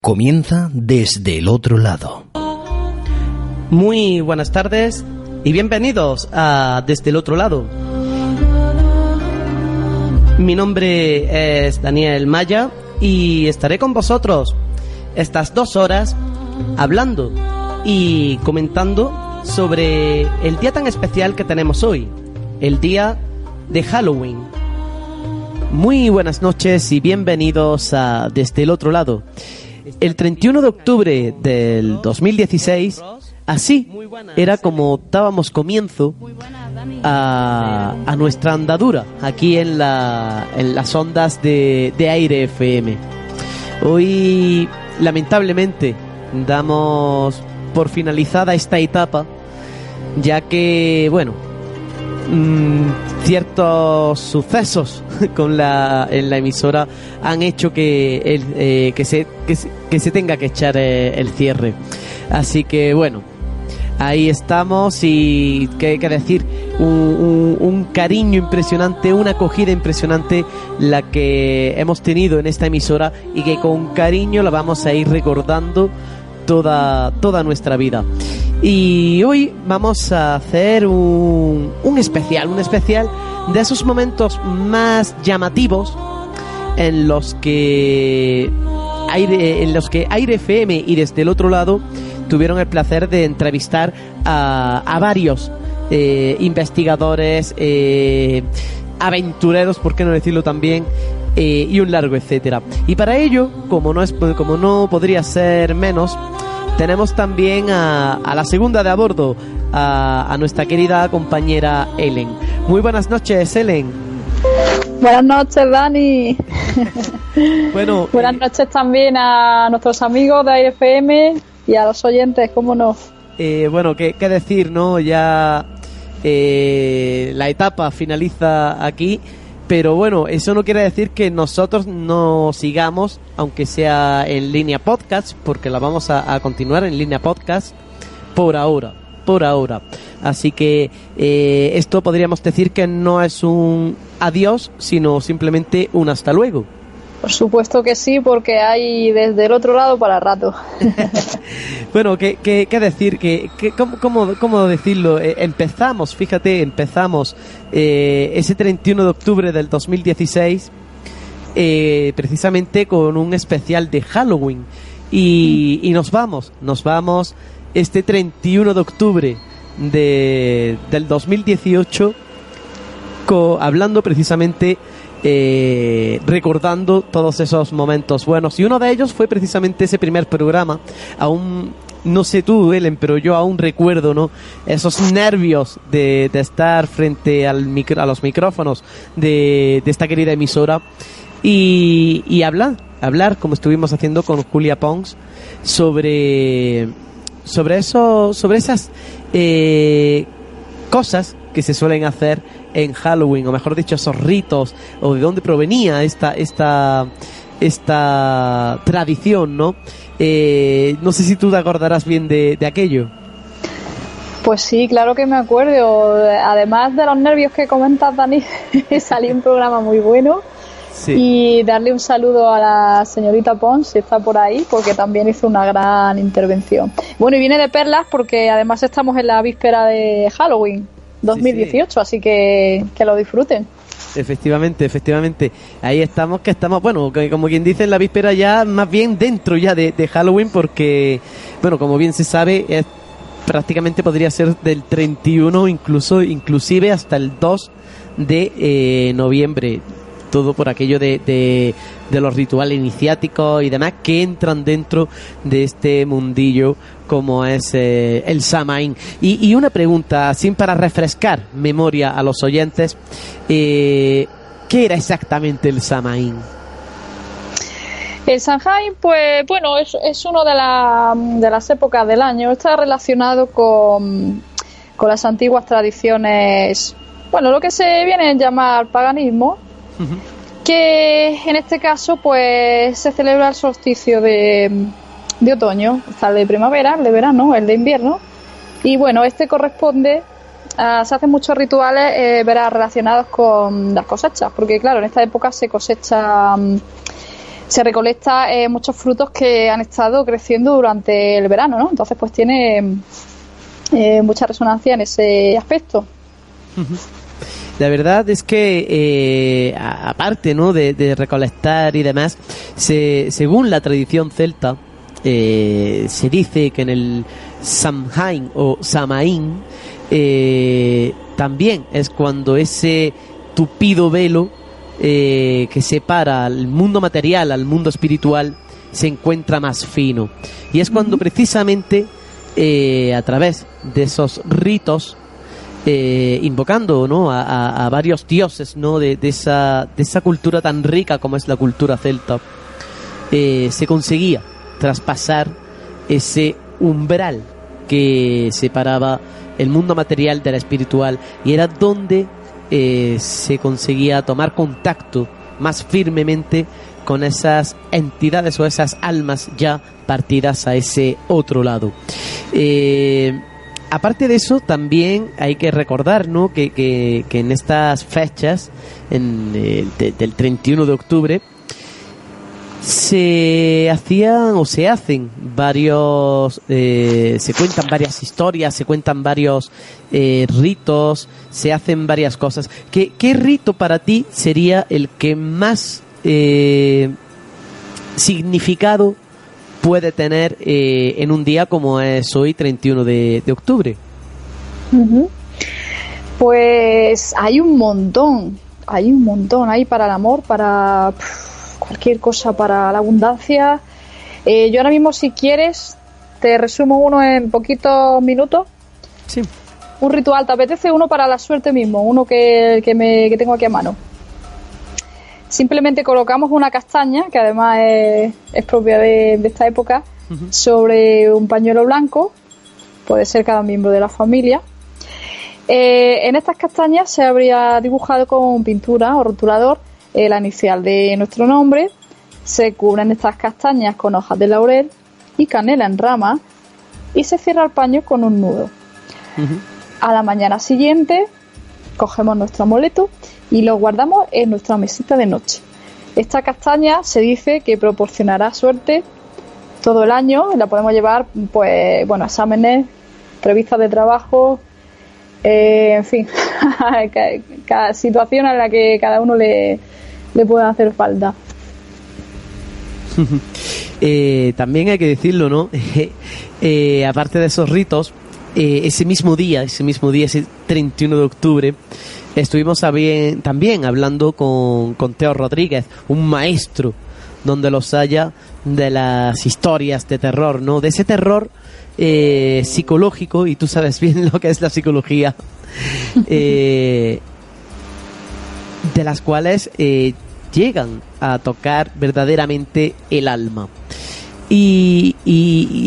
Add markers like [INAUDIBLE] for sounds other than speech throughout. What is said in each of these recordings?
Comienza desde el otro lado. Muy buenas tardes y bienvenidos a Desde el otro lado. Mi nombre es Daniel Maya y estaré con vosotros estas dos horas hablando y comentando sobre el día tan especial que tenemos hoy, el día de Halloween. Muy buenas noches y bienvenidos a Desde el otro lado. El 31 de octubre del 2016, así era como dábamos comienzo a, nuestra andadura aquí en, la, en las ondas de, de aire FM. Hoy, lamentablemente, damos por finalizada esta etapa, ya que, bueno, mm, ciertos sucesos [LAUGHS] con la, en la emisora han hecho que, el, eh, que, se, que, se, que se tenga que echar eh, el cierre. Así que, bueno, ahí estamos y qué que decir un, un, un, cariño impresionante una acogida impresionante la que hemos tenido en esta emisora y que con cariño la vamos a ir recordando toda toda nuestra vida y hoy vamos a hacer un, un especial un especial de esos momentos más llamativos en los que aire en los que aire FM y desde el otro lado tuvieron el placer de entrevistar a, a varios eh, investigadores, eh, aventureros, por qué no decirlo también, eh, y un largo etcétera. Y para ello, como no, es, como no podría ser menos, tenemos también a, a la segunda de a bordo, a, a nuestra querida compañera Ellen. Muy buenas noches, Ellen. Buenas noches, Dani. [LAUGHS] bueno, [LAUGHS] buenas noches también a nuestros amigos de Aire FM y a los oyentes, cómo no. Eh, bueno, ¿qué, ¿qué, decir, no? Ya eh, la etapa finaliza aquí, pero bueno, eso no quiere decir que nosotros no sigamos, aunque sea en línea podcast, porque la vamos a, continuar en línea podcast por ahora, por ahora. Así que eh, esto podríamos decir que no es un adiós, sino simplemente un hasta luego. Por supuesto que sí, porque hay desde el otro lado para rato. [LAUGHS] bueno, ¿qué, qué, qué decir? ¿Qué, qué, cómo, cómo, cómo, decirlo? Eh, empezamos, fíjate, empezamos eh, ese 31 de octubre del 2016 eh, precisamente con un especial de Halloween. Y, y, nos vamos, nos vamos este 31 de octubre de, del 2018 co, hablando precisamente eh, recordando todos esos momentos buenos. Y uno de ellos fue precisamente ese primer programa. Aún, no sé tú, Ellen, pero yo aún recuerdo, ¿no? Esos nervios de, de estar frente al micro, a los micrófonos de, de esta querida emisora y, hablar, hablar como estuvimos haciendo con Julia Pons sobre, sobre eso, sobre esas eh, cosas que se suelen hacer en Halloween, o mejor dicho, esos ritos, o de dónde provenía esta, esta, esta tradición, ¿no? Eh, no sé si tú te acordarás bien de, de, aquello. Pues sí, claro que me acuerdo. Además de los nervios que comentas, Dani, [LAUGHS] salió un programa muy bueno. Sí. Y darle un saludo a la señorita Pons, si está por ahí, porque también hizo una gran intervención. Bueno, y viene de perlas porque además estamos en la víspera de Halloween 2018, sí, sí. así que que lo disfruten. Efectivamente, efectivamente. Ahí estamos, que estamos, bueno, como quien dice, en la víspera ya, más bien dentro ya de, de Halloween, porque, bueno, como bien se sabe, es, prácticamente podría ser del 31, incluso, inclusive hasta el 2 de eh, noviembre todo por aquello de, de, de, los rituales iniciáticos y demás que entran dentro de este mundillo como es eh, el Samaín. Y, y, una pregunta, sin para refrescar memoria a los oyentes, eh, ¿qué era exactamente el Samaín? El Samhain, pues bueno, es, es una de, de las épocas del año. Está relacionado con, con las antiguas tradiciones, bueno, lo que se viene a llamar paganismo, que en este caso pues se celebra el solsticio de, de otoño, el de primavera, el de verano, el de invierno, y bueno, este corresponde a, se hacen muchos rituales eh, verás, relacionados con las cosechas, porque claro, en esta época se cosecha se recolecta eh, muchos frutos que han estado creciendo durante el verano, ¿no? Entonces, pues tiene eh, mucha resonancia en ese aspecto. La verdad es que, eh, aparte ¿no? de, recolectar y demás, se, según la tradición celta, se dice que en el Samhain o Samaín también es cuando ese tupido velo eh, que separa al mundo material al mundo espiritual se encuentra más fino. Y es cuando precisamente eh, a través de esos ritos, eh, invocando ¿no? a, varios dioses ¿no? de, esa, de esa cultura tan rica como es la cultura celta, se conseguía traspasar ese umbral que separaba el mundo material de la espiritual y era donde eh, se conseguía tomar contacto más firmemente con esas entidades o esas almas ya partidas a ese otro lado. Eh, aparte de eso, también hay que recordar ¿no? que, que, en estas fechas, eh, del 31 de octubre, se hacían o se hacen varios, eh, se cuentan varias historias, se cuentan varios eh, ritos, se hacen varias cosas. ¿Qué, ¿Qué, rito para ti sería el que más eh, significado puede tener en un día como es hoy, 31 de, de octubre? Pues hay un montón, hay un montón, hay para el amor, para cualquier cosa para la abundancia. Eh, yo ahora mismo, si quieres, te resumo uno en poquitos minutos. Sí. Un ritual, ¿te apetece uno para la suerte mismo? Uno que, que, me, que tengo aquí a mano. Simplemente colocamos una castaña, que además es, propia de, esta época, sobre un pañuelo blanco. Puede ser cada miembro de la familia. Eh, en estas castañas se habría dibujado con pintura o rotulador la inicial de nuestro nombre, se cubren estas castañas con hojas de laurel y canela en rama y se cierra el paño con un nudo. A la mañana siguiente cogemos nuestro amuleto y lo guardamos en nuestra mesita de noche. Esta castaña se dice que proporcionará suerte todo el año, la podemos llevar, pues, bueno, exámenes, revistas de trabajo, eh, en fin, [LAUGHS] cada situación en la que cada uno le, le puede hacer falta. [LAUGHS] Eh, también hay que decirlo, ¿no? [LAUGHS] Eh, aparte de esos ritos, eh, ese mismo día, ese mismo día, ese 31 de octubre, estuvimos también hablando con, con Teo Rodríguez, un maestro donde los haya de las historias de terror, ¿no? De ese terror psicológico, y tú sabes [LAUGHS] bien lo que es la psicología, [LAUGHS] de las cuales llegan a tocar verdaderamente el alma. Y,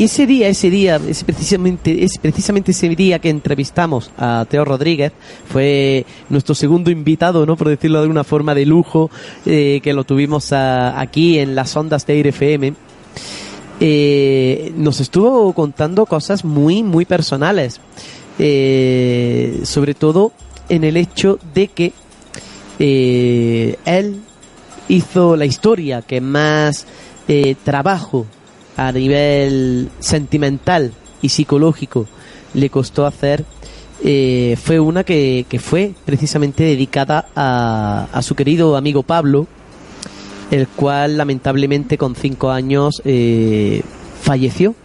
ese día, ese día, es precisamente, es precisamente ese día que entrevistamos a Teo Rodríguez, fue nuestro segundo invitado, ¿no? Por decirlo de alguna forma de lujo, eh, que lo tuvimos aquí en las ondas de Aire FM. Eh, nos estuvo contando cosas muy, muy personales. Eh, sobre todo en el hecho de que él hizo la historia que más eh, trabajo a nivel sentimental y psicológico le costó hacer eh, fue una que, fue precisamente dedicada a, su querido amigo Pablo, el cual lamentablemente con cinco años eh, falleció.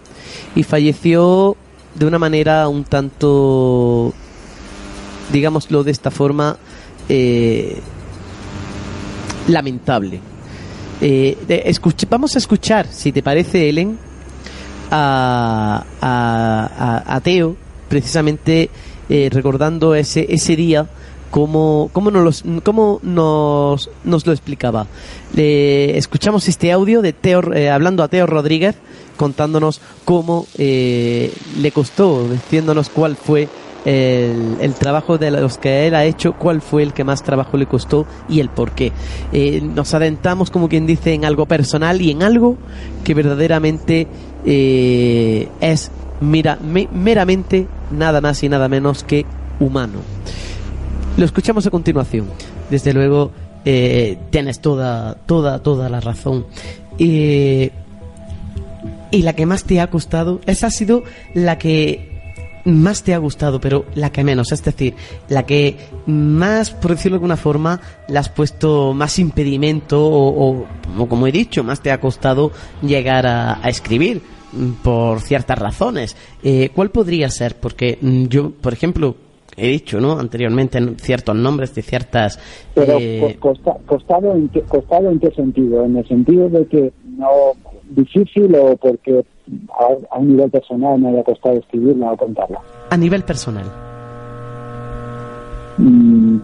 Y falleció de una manera un tanto, digámoslo de esta forma, lamentable. Eh, vamos a escuchar, si te parece, Ellen, a, a, Teo, precisamente eh, recordando ese, ese día cómo, cómo, nos, cómo nos, nos lo explicaba. escuchamos este audio de Teo, eh, hablando a Teo Rodríguez, contándonos cómo eh, le costó, diciéndonos cuál fue el, trabajo de los que él ha hecho, cuál fue el que más trabajo le costó y el por qué. Eh, nos adentramos, como quien dice, en algo personal y en algo que verdaderamente eh, es mira, meramente nada más y nada menos que humano. Lo escuchamos a continuación. Desde luego, eh, tienes toda, toda, toda la razón. y la que más te ha costado, esa ha sido la que más te ha gustado, pero la que menos, es decir, la que más, por decirlo de alguna forma, le has puesto más impedimento o, como he dicho, más te ha costado llegar a, escribir mm, por ciertas razones. Eh, ¿Cuál podría ser? Porque mm, yo, por ejemplo, he dicho, ¿no? Anteriormente ciertos nombres de ciertas. Pero eh... costado, en qué, costado en qué sentido? En el sentido de que no difícil o porque a, un nivel personal me haya costado escribirla o contarla? A nivel personal. Mm.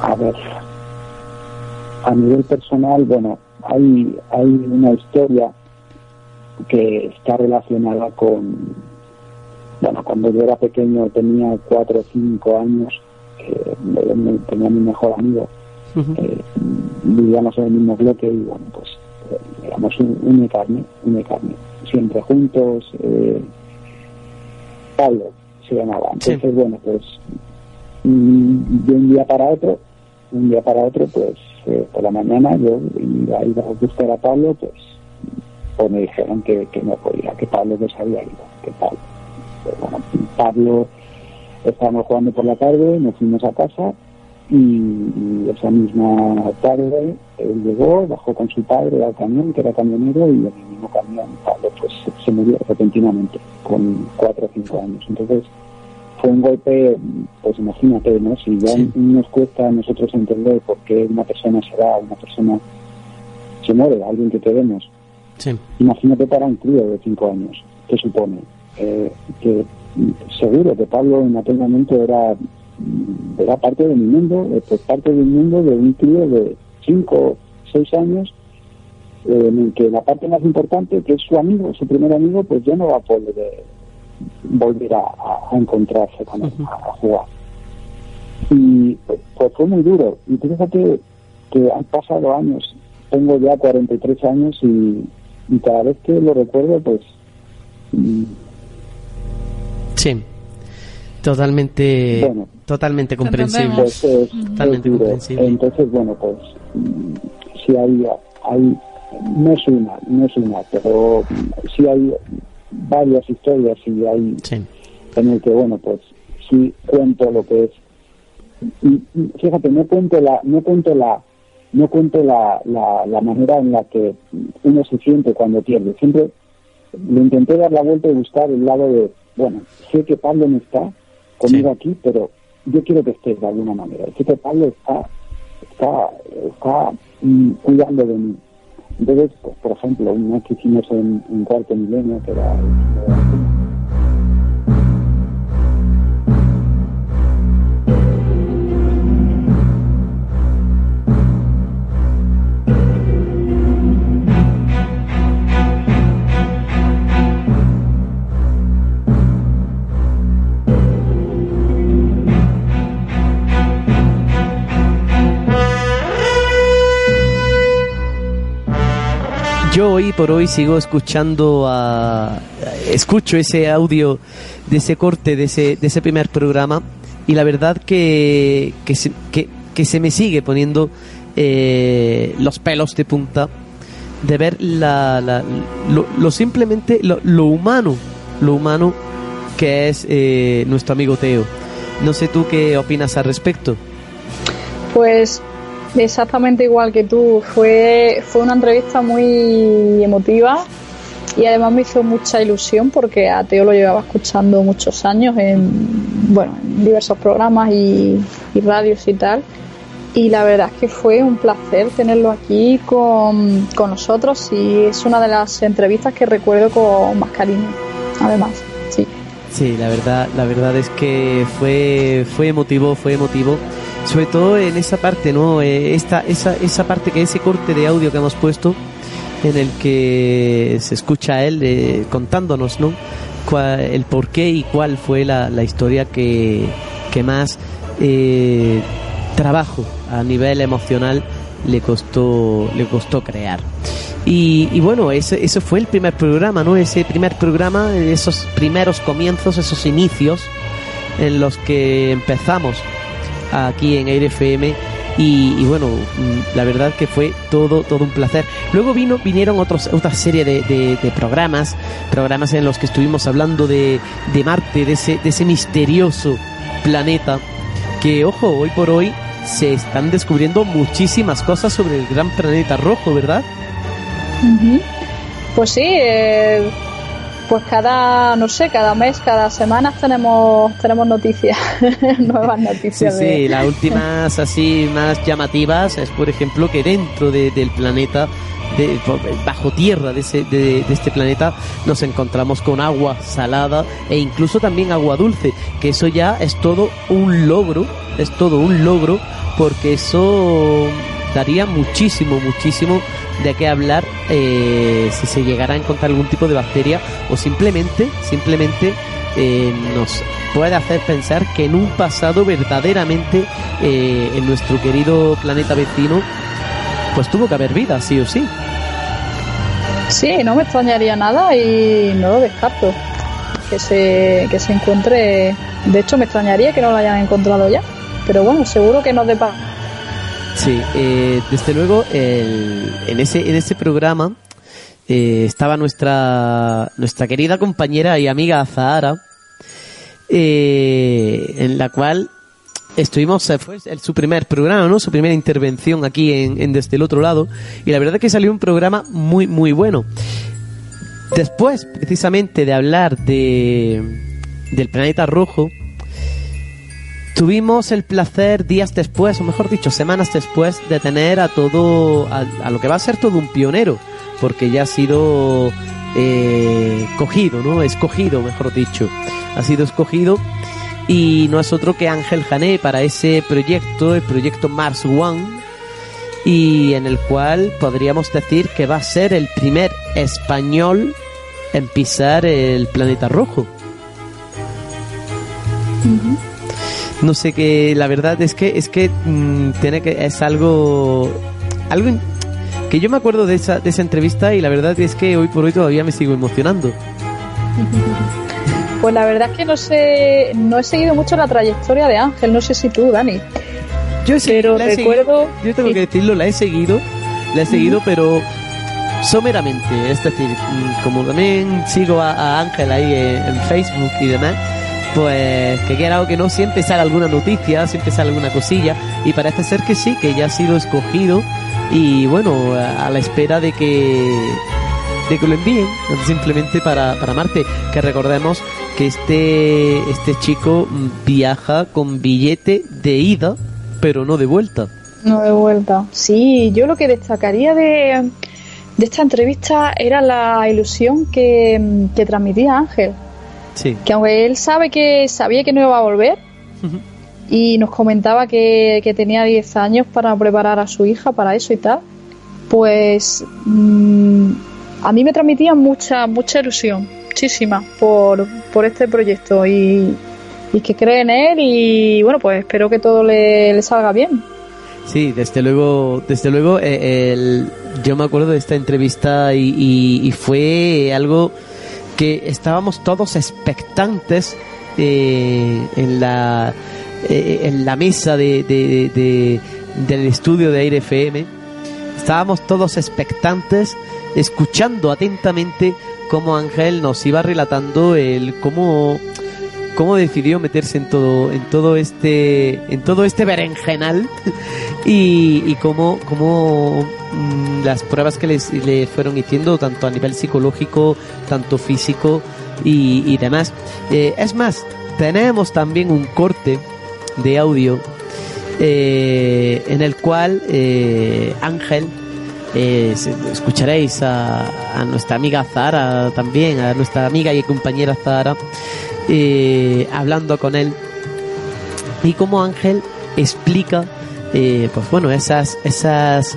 A ver. A nivel personal, bueno, hay, hay una historia que está relacionada con, bueno, cuando yo era pequeño, tenía cuatro o cinco años, tenía mi mejor amigo, eh, vivíamos en el mismo bloque y bueno, pues éramos un, carne, un carne, siempre juntos. Eh, Pablo se llamaba. Entonces, bueno, pues mm, de un día para otro, un día para otro, pues eh, por la mañana yo iba, a buscar a Pablo, pues, pues me dijeron que, que no podía, que Pablo no había ido, que Pablo. Pues, bueno, Pablo estábamos jugando por la tarde, nos fuimos a casa y, esa misma tarde él llegó, bajó con su padre al camión, que era camionero, y en el mismo camión Pablo pues se murió repentinamente, con cuatro o cinco años. Entonces fue un golpe, pues imagínate, ¿no? Si ya nos cuesta a nosotros entender por qué una persona se va, una persona se muere, alguien que queremos. Imagínate para un crío de cinco años, ¿qué supone? Eh, que seguro que Pablo en aquel momento era era parte de mi mundo, pues parte del mundo de un tío de 5, 6 años, eh, en el que la parte más importante, que es su amigo, su primer amigo, pues ya no va a poder eh, volver a, encontrarse con él, a, jugar. Y pues, pues, fue muy duro. Y fíjate que han pasado años, tengo ya 43 años y, y cada vez que lo recuerdo, pues... Mm, sí Totalmente, totalmente comprensible. Pues, totalmente comprensible. Entonces, bueno, pues si hay, hay, no es una, no es una, pero si hay varias historias y hay en el que, bueno, pues sí cuento lo que es. Y, fíjate, no cuento la, no cuento la, no cuento la, la, la manera en la que uno se siente cuando pierde. Siempre le intenté dar la vuelta y buscar el lado de, bueno, sé que Pablo no está, conmigo aquí, pero yo quiero que estés de alguna manera. Sé que está, está, está mm, cuidando de mí. Entonces, por ejemplo, una que hicimos en, un cuarto milenio, que era... Yo hoy por hoy sigo escuchando a, escucho ese audio de ese corte de ese, primer programa y la verdad que, que, se, me sigue poniendo eh, los pelos de punta de ver la, la lo, simplemente lo, humano, lo humano que es eh, nuestro amigo Teo. No sé tú qué opinas al respecto. Pues exactamente igual que tú. Fue, fue una entrevista muy emotiva y además me hizo mucha ilusión porque a Teo lo llevaba escuchando muchos años en, bueno, en diversos programas y, radios y tal. Y la verdad es que fue un placer tenerlo aquí con, con nosotros y es una de las entrevistas que recuerdo con más cariño, además. Sí. Sí, la verdad, la verdad es que fue, fue emotivo, fue emotivo. Sobre todo en esa parte, ¿no? Eh, esta, esa, esa parte que ese corte de audio que hemos puesto, en el que se escucha a él eh, contándonos, ¿no? el por qué y cuál fue la, la historia que, que más eh, trabajo a nivel emocional le costó, le costó crear. Y, bueno, ese, ese fue el primer programa, ¿no? Ese primer programa, esos primeros comienzos, esos inicios en los que empezamos aquí en Aire FM y, bueno, mm, la verdad que fue todo, todo un placer. Luego vino, vinieron otros, otra serie de, de, programas, programas en los que estuvimos hablando de, de Marte, de ese, de ese misterioso planeta, que ojo, hoy por hoy se están descubriendo muchísimas cosas sobre el gran planeta rojo, ¿verdad? Pues sí, eh, pues cada, no sé, cada mes, cada semana tenemos tenemos noticias, [LAUGHS] nuevas noticias. Sí, sí, las últimas así más llamativas es, por ejemplo, que dentro del planeta de, bajo tierra de, ese, de, de, este planeta nos encontramos con agua salada e incluso también agua dulce, que eso ya es todo un logro, es todo un logro porque eso daría muchísimo, muchísimo de qué hablar eh, si se llegara a encontrar algún tipo de bacteria o simplemente, simplemente eh, nos puede hacer pensar que en un pasado verdaderamente eh, en nuestro querido planeta vecino pues tuvo que haber vida, sí o sí. Sí, no me extrañaría nada y no lo descarto que se, que se encuentre. De hecho, me extrañaría que no lo hayan encontrado ya. Pero bueno, seguro que nos depara Sí, eh, desde luego en, ese, en ese programa eh, estaba nuestra, nuestra querida compañera y amiga Zahara, eh, en la cual estuvimos, fue su primer programa, ¿no? Su primera intervención aquí en, en, Desde el Otro Lado, y la verdad es que salió un programa muy, muy bueno. Después, precisamente, de hablar de, del planeta rojo, Tuvimos el placer días después, o mejor dicho, semanas después, de tener a todo, a, lo que va a ser todo un pionero, porque ya ha sido eh, cogido, ¿no? Escogido, mejor dicho. Ha sido escogido y no es otro que Ángel Jané para ese proyecto, el proyecto Mars One, y en el cual podríamos decir que va a ser el primer español en pisar el planeta rojo no sé qué, la verdad es que es que mm, tiene que es algo algo que yo me acuerdo de esa de esa entrevista y la verdad es que hoy por hoy todavía me sigo emocionando. Pues la verdad es que no sé, no he seguido mucho la trayectoria de Ángel, no sé si tú, Dani. Yo sé, pero recuerdo, yo tengo que decirlo, la he seguido, la he seguido, pero someramente, es decir, mm, como también sigo a, Ángel ahí en Facebook y demás, pues que quiera o que no, siempre sale alguna noticia, siempre sale alguna cosilla, y parece ser que sí, que ya ha sido escogido, y bueno, a, la espera de que de que lo envíen simplemente para, para Marte. Que recordemos que este este chico viaja con billete de ida pero no de vuelta. No de vuelta. Sí yo lo que destacaría de, de esta entrevista era la ilusión que, que transmitía Ángel que aunque él sabe que sabía que no iba a volver y nos comentaba que, tenía 10 años para preparar a su hija para eso y tal, pues mm, a mí me transmitía mucha, mucha ilusión, muchísima, por, por este proyecto. Y, que cree en él y bueno, pues espero que todo le, salga bien. Sí, desde luego, desde luego, eh, yo me acuerdo de esta entrevista y fue algo que estábamos todos expectantes eh, en la eh, en la mesa de, del estudio de Aire FM estábamos todos expectantes escuchando atentamente cómo Ángel nos iba relatando el cómo cómo decidió meterse en todo en todo este en todo este berenjenal [LAUGHS] y, y cómo, cómo mm, las pruebas que les, le fueron haciendo tanto a nivel psicológico tanto físico y, demás. Eh, es más tenemos también un corte de audio eh, en el cual eh, Ángel escucharéis a, a, nuestra amiga Zara también, a nuestra amiga y compañera Zara, eh, hablando con él y cómo Ángel explica pues bueno esas esas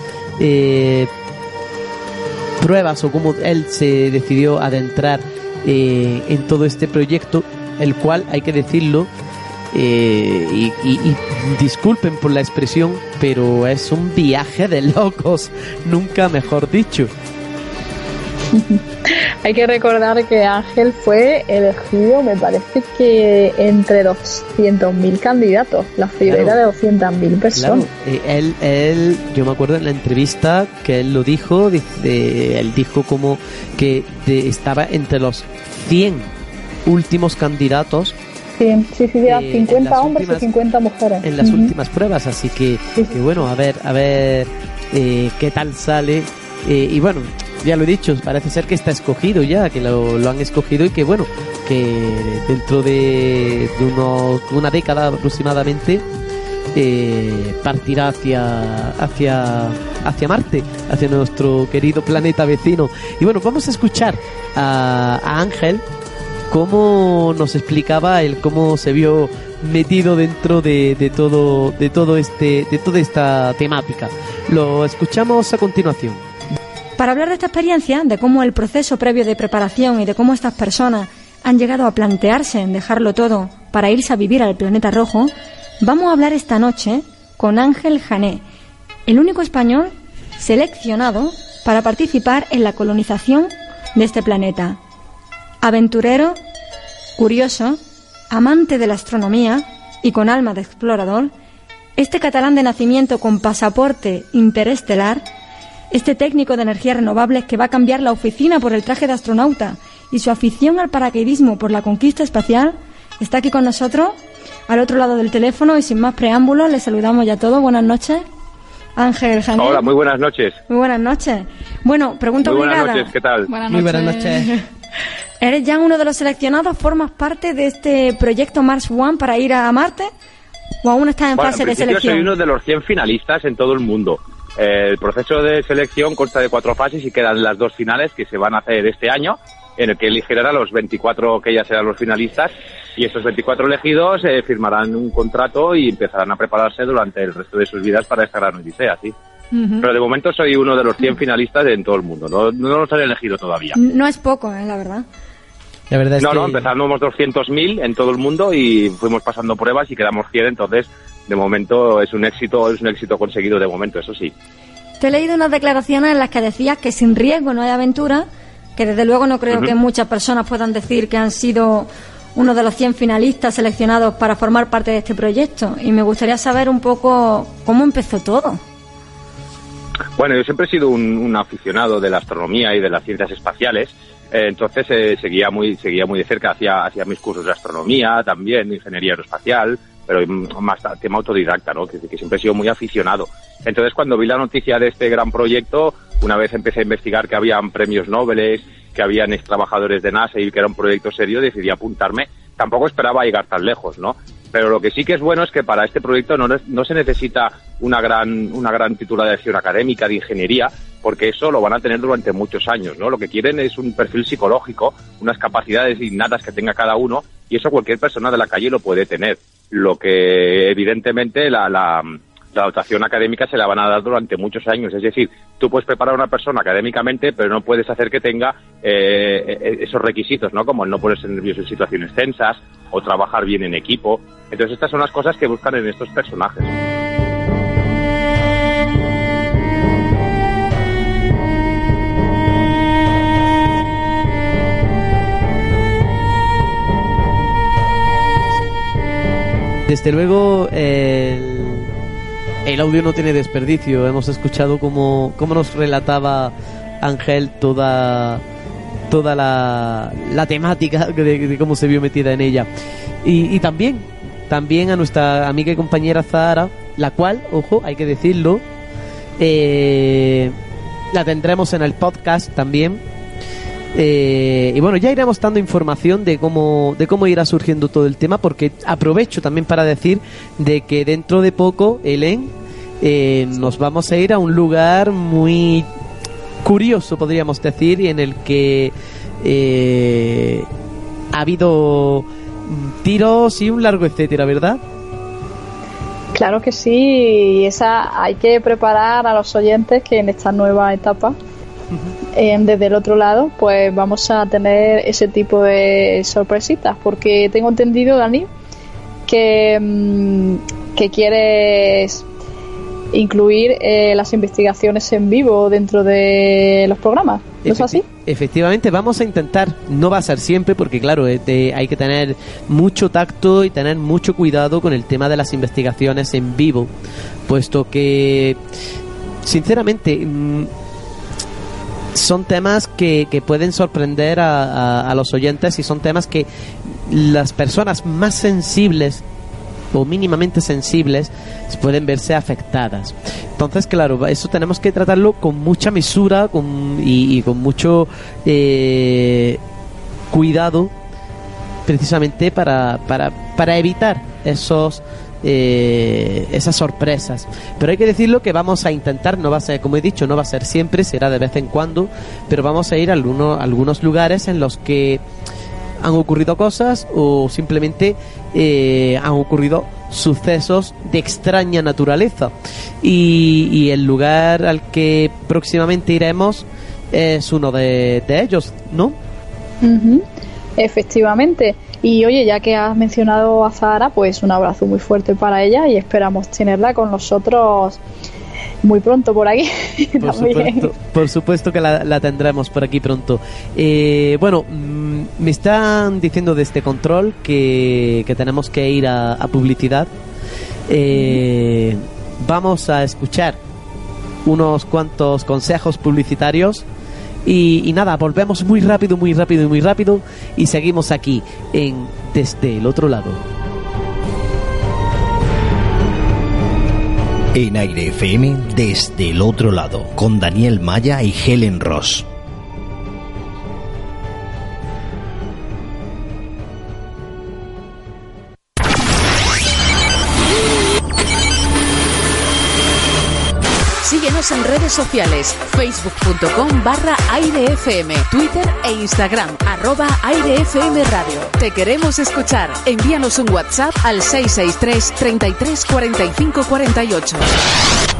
pruebas o cómo él se decidió adentrar en todo este proyecto el cual hay que decirlo eh, y, disculpen por la expresión, pero es un viaje de locos, [LAUGHS] nunca mejor dicho. [LAUGHS] [LAUGHS] Hay que recordar que Ángel fue elegido, me parece que entre 200.000 candidatos, la figura de 200.000 personas. Eh, él, él, yo me acuerdo en la entrevista que él lo dijo, dice, él dijo como que estaba entre los 100 últimos candidatos Sí, sí, sí, 50 eh, hombres y 50 mujeres. En las últimas pruebas, así que, bueno, a ver, a ver eh, qué tal sale. Eh, y bueno, ya lo he dicho, parece ser que está escogido ya, que lo, han escogido y que bueno, que dentro de, unos, una década aproximadamente partirá hacia, hacia, hacia Marte, hacia nuestro querido planeta vecino. Y bueno, vamos a escuchar a, a Ángel cómo nos explicaba el cómo se vio metido dentro de, de, todo de todo este de toda esta temática. Lo escuchamos a continuación. Para hablar de esta experiencia, de cómo el proceso previo de preparación y de cómo estas personas han llegado a plantearse en dejarlo todo para irse a vivir al planeta rojo, vamos a hablar esta noche con Ángel Jané, el único español seleccionado para participar en la colonización de este planeta. Aventurero, curioso, amante de la astronomía y con alma de explorador, este catalán de nacimiento con pasaporte interestelar, este técnico de energías renovables que va a cambiar la oficina por el traje de astronauta y su afición al paracaidismo por la conquista espacial, está aquí con nosotros, al otro lado del teléfono y sin más preámbulos, le saludamos ya a todos. Buenas noches. Ángel Janel. Hola, muy buenas noches. Muy buenas noches. Bueno, pregunta muy buenas noches, ¿qué tal? Muy buenas noches. [LAUGHS] ¿Eres ya uno de los seleccionados? ¿Formas parte de este proyecto Mars One para ir a Marte? ¿O aún estás en fase de selección? Soy uno de los 100 finalistas en todo el mundo. El proceso de selección consta de cuatro fases y quedan las dos finales que se van a hacer este año, en el que elegirán a los 24 que ya serán los finalistas y esos 24 elegidos eh, firmarán un contrato y empezarán a prepararse durante el resto de sus vidas para esta gran odisea, ¿sí? Pero de momento soy uno de los 100 finalistas en todo el mundo. No, no los han elegido todavía. No es poco, ¿eh? la verdad. La verdad es no, no, empezamos 200.000 en todo el mundo y fuimos pasando pruebas y quedamos 100, entonces de momento es un éxito, es un éxito conseguido de momento, eso sí. Te he leído unas declaraciones en las que decías que sin riesgo no hay aventura, que desde luego no creo que muchas personas puedan decir que han sido uno de los 100 finalistas seleccionados para formar parte de este proyecto y me gustaría saber un poco cómo empezó todo. Bueno, yo siempre he sido un, aficionado de la astronomía y de las ciencias espaciales, entonces eh, seguía muy seguía muy de cerca, hacía, hacía mis cursos de astronomía también, ingeniería aeroespacial, pero más tema autodidacta, ¿no? Que, que, siempre he sido muy aficionado. Entonces, cuando vi la noticia de este gran proyecto, una vez empecé a investigar que habían premios Nobel, que habían ex trabajadores de NASA y que era un proyecto serio, decidí apuntarme. Tampoco esperaba llegar tan lejos, ¿no? Pero lo que sí que es bueno es que para este proyecto no, no se necesita una gran, una gran titulación académica de ingeniería, porque eso lo van a tener durante muchos años, ¿no? Lo que quieren es un perfil psicológico, unas capacidades innatas que tenga cada uno, y eso cualquier persona de la calle lo puede tener. Lo que evidentemente la, la, la dotación académica se la van a dar durante muchos años. Es decir, tú puedes preparar a una persona académicamente, pero no puedes hacer que tenga eh, esos requisitos, ¿no? Como el no ponerse nervioso en situaciones tensas o trabajar bien en equipo. Entonces, estas son las cosas que buscan en estos personajes. Desde luego, el audio no tiene desperdicio. Hemos escuchado cómo, cómo nos relataba Ángel toda, toda la, la temática de, cómo se vio metida en ella. Y, también, también a nuestra amiga y compañera Zahara, la cual, ojo, hay que decirlo, eh, la tendremos en el podcast también. Eh, y bueno, ya iremos dando información de cómo, de cómo irá surgiendo todo el tema, porque aprovecho también para decir de que dentro de poco, Elen, eh, nos vamos a ir a un lugar muy curioso, podríamos decir, y en el que eh, ha habido tiros y un largo etcétera, ¿verdad? Claro que sí, y esa hay que preparar a los oyentes que en esta nueva etapa, eh, desde el otro lado, pues vamos a tener ese tipo de sorpresitas, porque tengo entendido, Dani, que, mm, que quieres incluir eh, las investigaciones en vivo dentro de los programas. ¿No es así? Efectivamente, vamos a intentar, no va a ser siempre porque claro, eh, hay que tener mucho tacto y tener mucho cuidado con el tema de las investigaciones en vivo, puesto que, sinceramente, mm, son temas que, que pueden sorprender a, a los oyentes y son temas que las personas más sensibles o mínimamente sensibles pueden verse afectadas. Entonces, claro, eso tenemos que tratarlo con mucha mesura con, y, con mucho eh, cuidado precisamente para, para, para evitar esos eh, esas sorpresas. Pero hay que decirlo que vamos a intentar, no va a ser, como he dicho, no va a ser siempre, será de vez en cuando, pero vamos a ir a algunos, algunos lugares en los que han ocurrido cosas o simplemente eh, han ocurrido sucesos de extraña naturaleza. Y, el lugar al que próximamente iremos es uno de, ellos, ¿no? Efectivamente. Y oye, ya que has mencionado a Zahara, pues un abrazo muy fuerte para ella y esperamos tenerla con nosotros muy pronto por aquí. [LAUGHS] Por supuesto, por supuesto que la, tendremos por aquí pronto. Eh, bueno, mm, me están diciendo de este control que, tenemos que ir a, publicidad. Eh, vamos a escuchar unos cuantos consejos publicitarios. Y, nada, volvemos muy rápido, muy rápido y muy rápido y seguimos aquí en Desde el otro lado. En Aire FM desde el otro lado, con Daniel Maya y Helen Ross. En redes sociales, facebook.com barra airefm, Twitter e Instagram, arroba airefm radio. Te queremos escuchar. Envíanos un WhatsApp al 663 33 45 48.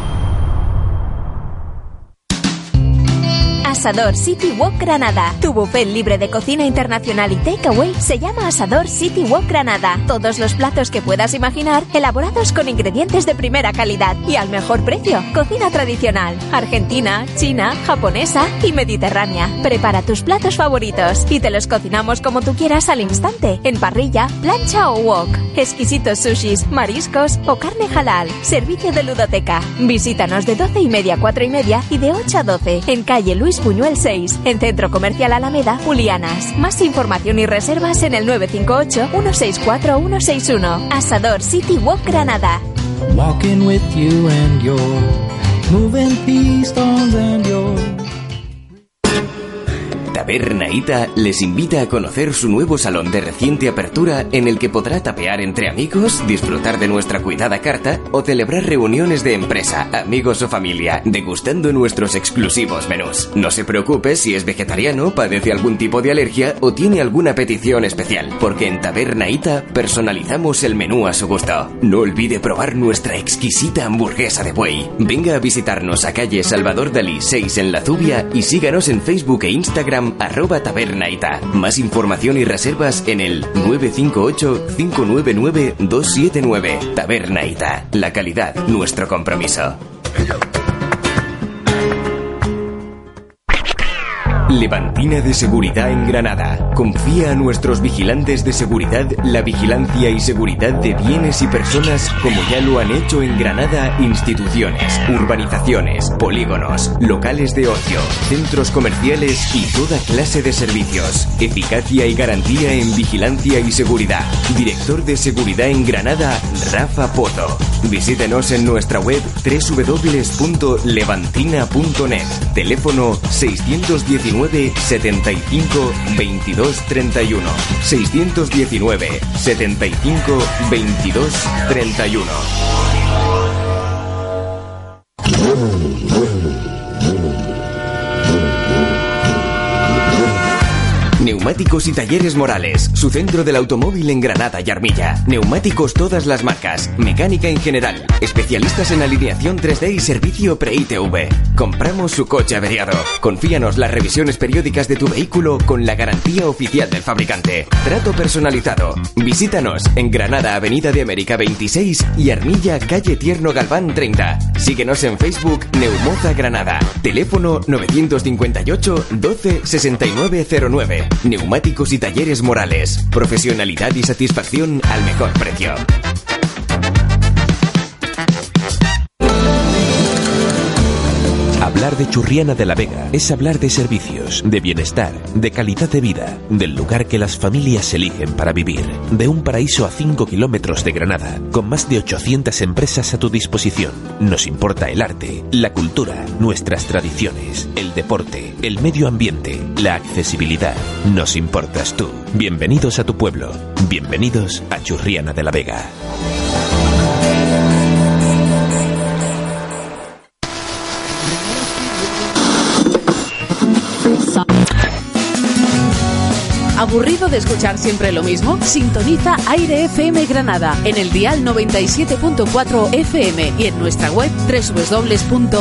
Asador City Walk Granada. Tu buffet libre de cocina internacional y takeaway se llama Asador City Walk Granada. Todos los platos que puedas imaginar elaborados con ingredientes de primera calidad y al mejor precio. Cocina tradicional, argentina, china, japonesa y mediterránea. Prepara tus platos favoritos y te los cocinamos como tú quieras al instante, en parrilla, plancha o wok. Exquisitos sushis, mariscos o carne halal. Servicio de ludoteca. Visítanos de 12 y media a 4 y media y de 8 a 12 en calle Luis Buñuel 6, en Centro Comercial Alameda, Julianas. Más información y reservas en el 958-164-161. Asador City Walk Granada. Walking with you and your moving and your Tabernaita les invita a conocer su nuevo salón de reciente apertura en el que podrá tapear entre amigos, disfrutar de nuestra cuidada carta o celebrar reuniones de empresa, amigos o familia, degustando nuestros exclusivos menús. No se preocupe si es vegetariano, padece algún tipo de alergia o tiene alguna petición especial, porque en Tabernaita personalizamos el menú a su gusto. No olvide probar nuestra exquisita hamburguesa de buey. Venga a visitarnos a calle Salvador Dalí 6 en La Zubia y síganos en Facebook e Instagram arroba tabernaita. Más información y reservas en el 958-599-279. Tabernaita. La calidad, nuestro compromiso. Levantina de Seguridad en Granada. Confía a nuestros vigilantes de seguridad la vigilancia y seguridad de bienes y personas como ya lo han hecho en Granada instituciones, urbanizaciones, polígonos, locales de ocio, centros comerciales y toda clase de servicios. Eficacia y garantía en vigilancia y seguridad. Director de Seguridad en Granada, Rafa Poto. Visítenos en nuestra web www.levantina.net. Teléfono 619 75 22 31. 619 75 22 31. Neumáticos y Talleres Morales, su centro del automóvil en Granada y Armilla. Neumáticos todas las marcas, mecánica en general, especialistas en alineación 3D y servicio pre-ITV. Compramos su coche averiado. Confíanos las revisiones periódicas de tu vehículo con la garantía oficial del fabricante. Trato personalizado. Visítanos en Granada, Avenida de América 26 y Armilla, calle Tierno Galván 30. Síguenos en Facebook Neumoza Granada. Teléfono 958 12 6909. Neumáticos y talleres morales. Profesionalidad y satisfacción al mejor precio. Hablar de Churriana de la Vega es hablar de servicios, de bienestar, de calidad de vida, del lugar que las familias eligen para vivir, de un paraíso a 5 kilómetros de Granada, con más de 800 empresas a tu disposición. Nos importa el arte, la cultura, nuestras tradiciones, el deporte, el medio ambiente, la accesibilidad. Nos importas tú. Bienvenidos a tu pueblo. Bienvenidos a Churriana de la Vega. ¿Aburrido de escuchar siempre lo mismo? Sintoniza Aire FM Granada en el dial 97.4 FM y en nuestra web www.airefm.es.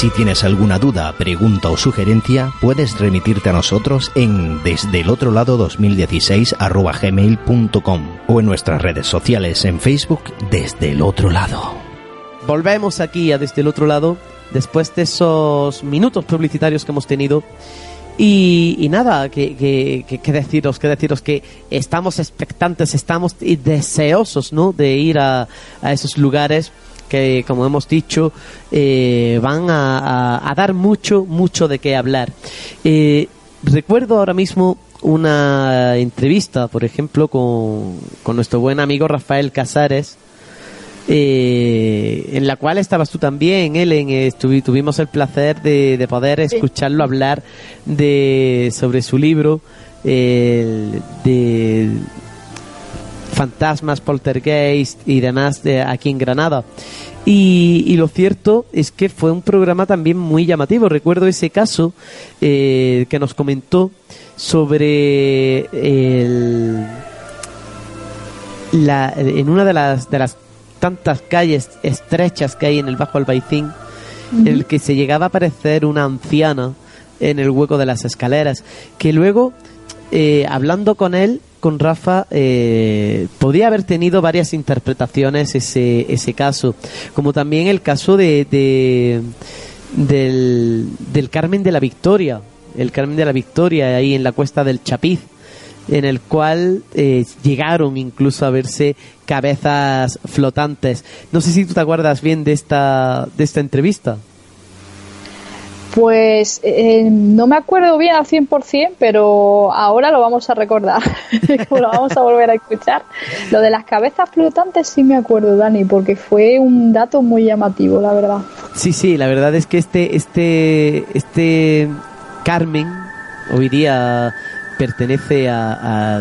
Si tienes alguna duda, pregunta o sugerencia, puedes remitirte a nosotros en desde el otro lado 2016 gmail.com o en nuestras redes sociales en Facebook desde el otro lado. Volvemos aquí a desde el otro lado después de esos minutos publicitarios que hemos tenido. Y, nada, que, deciros, que deciros que estamos expectantes, estamos deseosos, ¿no? De ir a esos lugares que, como hemos dicho, eh, van a, dar mucho, mucho de qué hablar. Eh, recuerdo ahora mismo una entrevista, por ejemplo, con, nuestro buen amigo Rafael Casares, eh, en la cual estabas tú también, Ellen. tuvimos el placer de, poder escucharlo hablar de sobre su libro de fantasmas, poltergeist y demás de aquí en Granada. Y, lo cierto es que fue un programa también muy llamativo. Recuerdo ese caso eh, que nos comentó sobre el, la, en una de las, de las tantas calles estrechas que hay en el Bajo Albaicín, en el que se llegaba a aparecer una anciana en el hueco de las escaleras, que luego, eh, hablando con él, con Rafa eh, podía haber tenido varias interpretaciones ese, ese caso, como también el caso de, del, del Carmen de la Victoria, el Carmen de la Victoria ahí en la cuesta del Chapiz, en el cual eh, llegaron incluso a verse cabezas flotantes. No sé si tú te acuerdas bien de esta, de esta entrevista. Pues eh, no me acuerdo bien al 100%, pero ahora lo vamos a recordar, [LAUGHS] lo vamos a volver a escuchar. Lo de las cabezas flotantes sí me acuerdo, Dani, porque fue un dato muy llamativo, la verdad. Sí, sí, la verdad es que este, este, este Carmen hoy día pertenece a,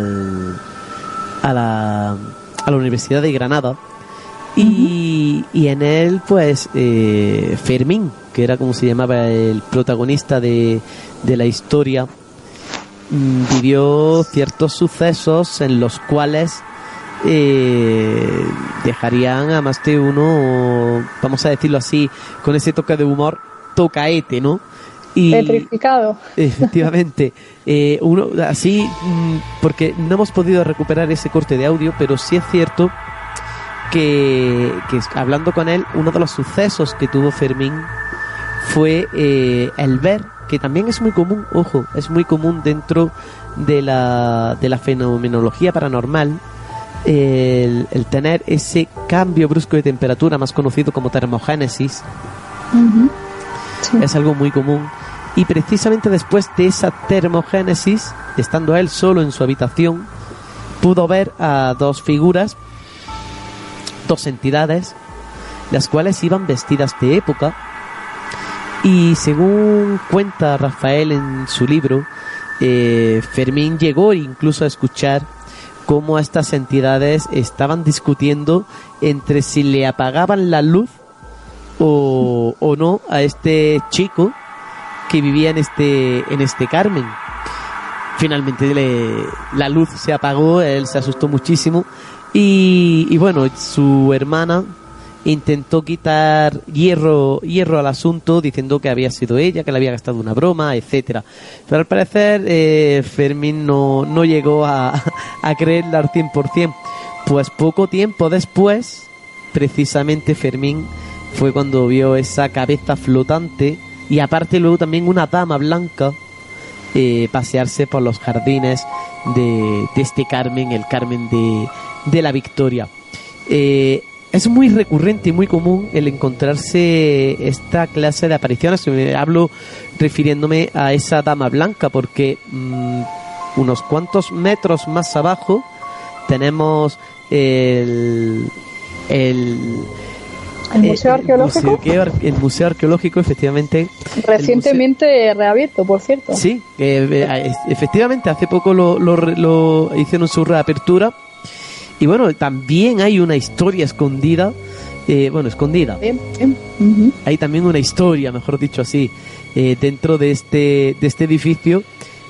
a, la, a la Universidad de Granada y, y en él, pues, eh, Fermín, que era como se llamaba el protagonista de, de la historia, mm, vivió ciertos sucesos en los cuales eh, dejarían a más de uno, vamos a decirlo así, con ese toque de humor, tocaete, ¿no? Y, Petrificado. Efectivamente. [LAUGHS] Eh, uno, así, mm, porque no hemos podido recuperar ese corte de audio, pero sí es cierto que, hablando con él, uno de los sucesos que tuvo Fermín fue eh, el ver, que también es muy común, ojo, es muy común dentro de la, de la fenomenología paranormal, el, tener ese cambio brusco de temperatura, más conocido como termogénesis, es algo muy común. Y precisamente después de esa termogénesis, estando él solo en su habitación, pudo ver a dos figuras dos entidades, las cuales iban vestidas de época. Y según cuenta Rafael en su libro, eh, Fermín llegó incluso a escuchar cómo estas entidades estaban discutiendo entre si le apagaban la luz o, o no a este chico que vivía en este, en este Carmen. Finalmente la luz se apagó, él se asustó muchísimo y, y bueno, su hermana intentó quitar hierro, hierro al asunto diciendo que había sido ella, que le había gastado una broma, etcétera. Pero al parecer eh, Fermín no, no llegó a, [LAUGHS] a creerla al 100%. Pues poco tiempo después, precisamente Fermín fue cuando vio esa cabeza flotante y aparte luego también una dama blanca eh, pasearse por los jardines de, de, este Carmen, el Carmen de, de la Victoria. Eh, es muy recurrente y muy común el encontrarse esta clase de apariciones. Hablo refiriéndome a esa dama blanca porque mmm, unos cuantos metros más abajo tenemos el, el ¿El Museo Arqueológico? Museo, el Museo Arqueológico, efectivamente. Recientemente museo... reabierto, por cierto. Sí, eh, efectivamente, hace poco lo, lo, lo, hicieron su reapertura. Y bueno, también hay una historia escondida. Eh, bueno, escondida. Uh -huh. Hay también una historia, mejor dicho así, eh, dentro de este, de este edificio,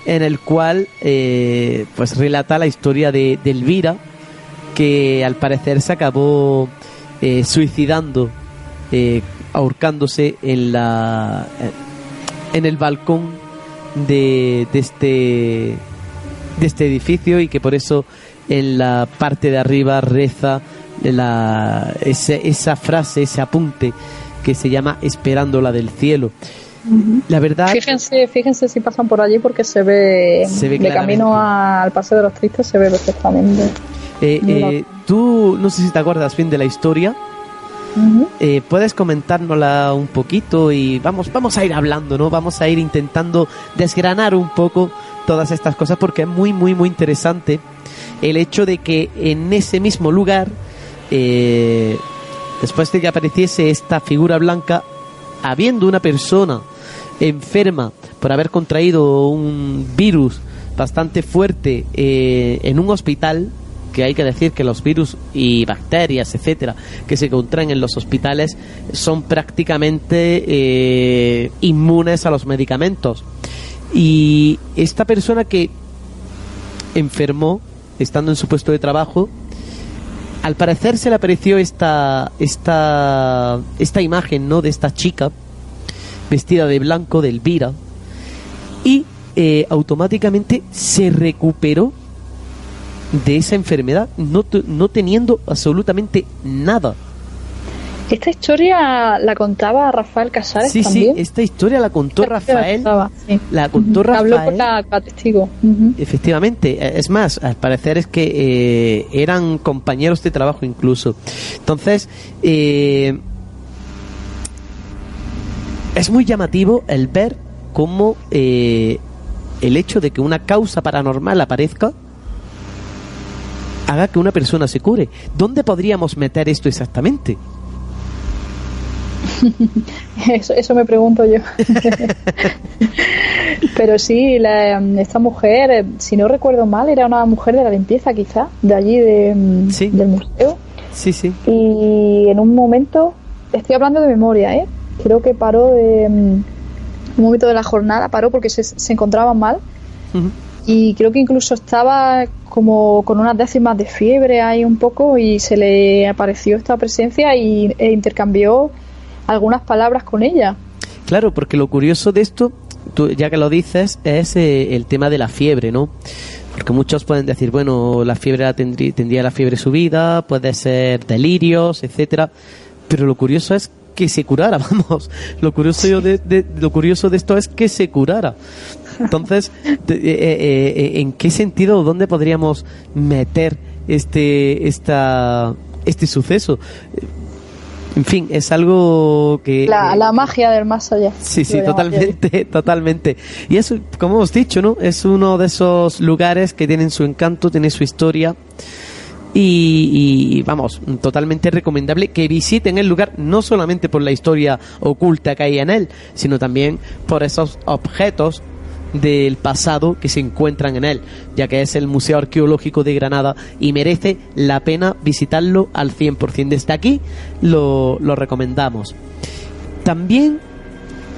en el cual eh, pues relata la historia de, de Elvira, que al parecer se acabó suicidando, ahorcándose en la en el balcón de, de este de este edificio y que por eso en la parte de arriba reza la, ese, esa frase, ese apunte que se llama Esperándola del cielo. Uh -huh. La verdad. Fíjense, fíjense si pasan por allí porque se ve, se ve de camino a, al Paseo de los Tristes, se ve perfectamente. Eh, eh, tú, no sé si te acuerdas bien de la historia. Uh -huh. eh, puedes comentárnosla un poquito y vamos, vamos a ir hablando, ¿no? Vamos a ir intentando desgranar un poco todas estas cosas porque es muy, muy, muy interesante el hecho de que en ese mismo lugar, eh, después de que apareciese esta figura blanca, habiendo una persona enferma por haber contraído un virus bastante fuerte eh, en un hospital, que hay que decir que los virus y bacterias, etcétera, que se contraen en los hospitales son prácticamente eh, inmunes a los medicamentos. Y esta persona que enfermó, estando en su puesto de trabajo, al parecer se le apareció esta, esta, esta imagen, ¿no? De esta chica vestida de blanco, de Elvira, y eh, automáticamente se recuperó de esa enfermedad, no, no teniendo absolutamente nada. Esta historia la contaba Rafael Casares sí, también. Sí, esta historia la contó Rafael. La, sí. La contó uh -huh. Rafael. Habló con la, la testigo. Uh -huh. Efectivamente. Es más, al parecer es que eh, eran compañeros de trabajo incluso. Entonces, eh, es muy llamativo el ver cómo eh, el hecho de que una causa paranormal aparezca haga que una persona se cure. ¿Dónde podríamos meter esto exactamente? [LAUGHS] eso, eso, me pregunto yo. [LAUGHS] Pero sí, la, esta mujer, si no recuerdo mal, era una mujer de la limpieza, quizá, de allí de, sí. del museo. Sí, sí. Y en un momento, estoy hablando de memoria, ¿eh? Creo que paró de. Un momento de la jornada, paró porque se, se encontraba mal. Uh -huh. Y creo que incluso estaba como con unas décimas de fiebre ahí un poco y se le apareció esta presencia y, e intercambió algunas palabras con ella. Claro, porque lo curioso de esto, tú, ya que lo dices, es eh, el tema de la fiebre, ¿no? Porque muchos pueden decir, bueno, la fiebre tendría, tendría la fiebre subida, puede ser delirios, etcétera. Pero lo curioso es que se curara, [LAUGHS] vamos. Lo curioso, de, lo curioso de esto es que se curara. Entonces, eh, eh, ¿en qué sentido, dónde podríamos meter este, esta, este suceso? En fin, es algo que... La, la magia del más allá. Sí, sí, totalmente, [LAUGHS] totalmente. Y eso, como hemos dicho, ¿no? Es uno de esos lugares que tienen su encanto, tiene su historia. Y, y, vamos, totalmente recomendable que visiten el lugar no solamente por la historia oculta que hay en él, sino también por esos objetos del pasado que se encuentran en él, ya que es el Museo Arqueológico de Granada y merece la pena visitarlo al 100%. Desde aquí lo, lo recomendamos. También,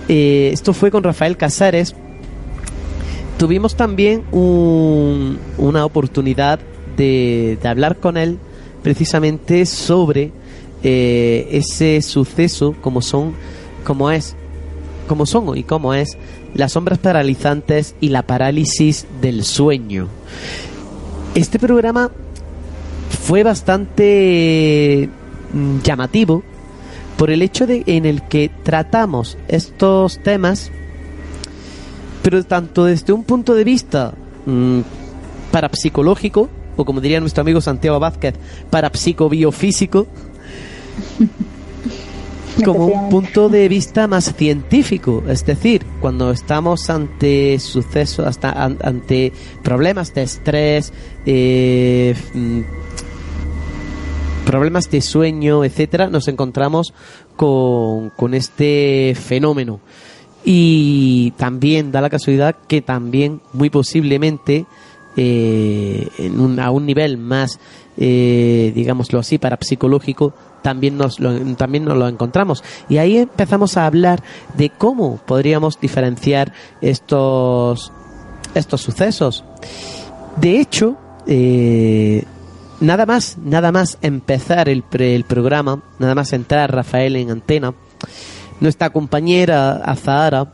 eh, esto fue con Rafael Casares, tuvimos también una oportunidad de, de, hablar con él precisamente sobre eh, ese suceso como son como es como son y como es las sombras paralizantes y la parálisis del sueño. Este programa fue bastante mm, llamativo por el hecho de en el que tratamos estos temas, pero tanto desde un punto de vista mm, parapsicológico, o como diría nuestro amigo Santiago Vázquez, parapsicobiofísico, como un punto de vista más científico, es decir, cuando estamos ante sucesos, ante problemas de estrés, eh, mm, problemas de sueño, etcétera, nos encontramos con, con este fenómeno. Y también da la casualidad que también, muy posiblemente, eh, en un, a un nivel más, eh, digámoslo así, parapsicológico, también nos, lo, también nos lo encontramos. Y ahí empezamos a hablar de cómo podríamos diferenciar estos, estos sucesos. De hecho, eh, nada más, nada más empezar el, el programa, nada más entrar Rafael en antena, nuestra compañera Azahara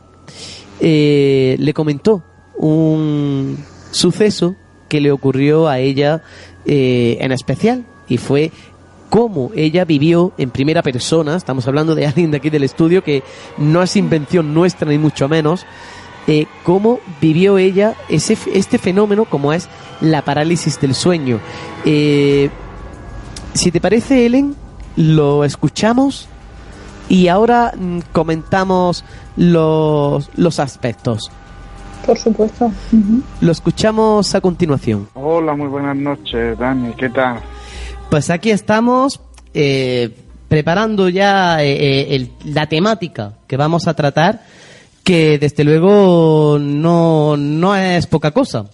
eh, le comentó un suceso que le ocurrió a ella eh, en especial y fue cómo ella vivió en primera persona, estamos hablando de alguien de aquí del estudio que no es invención nuestra ni mucho menos, eh, cómo vivió ella ese, este fenómeno como es la parálisis del sueño. Eh, si te parece, Ellen, lo escuchamos y ahora mm, comentamos los, los aspectos. Por supuesto. Lo escuchamos a continuación. Hola, muy buenas noches, Dani. ¿Qué tal? Pues aquí estamos eh, preparando ya eh, eh, la temática que vamos a tratar, que desde luego no, no es poca cosa.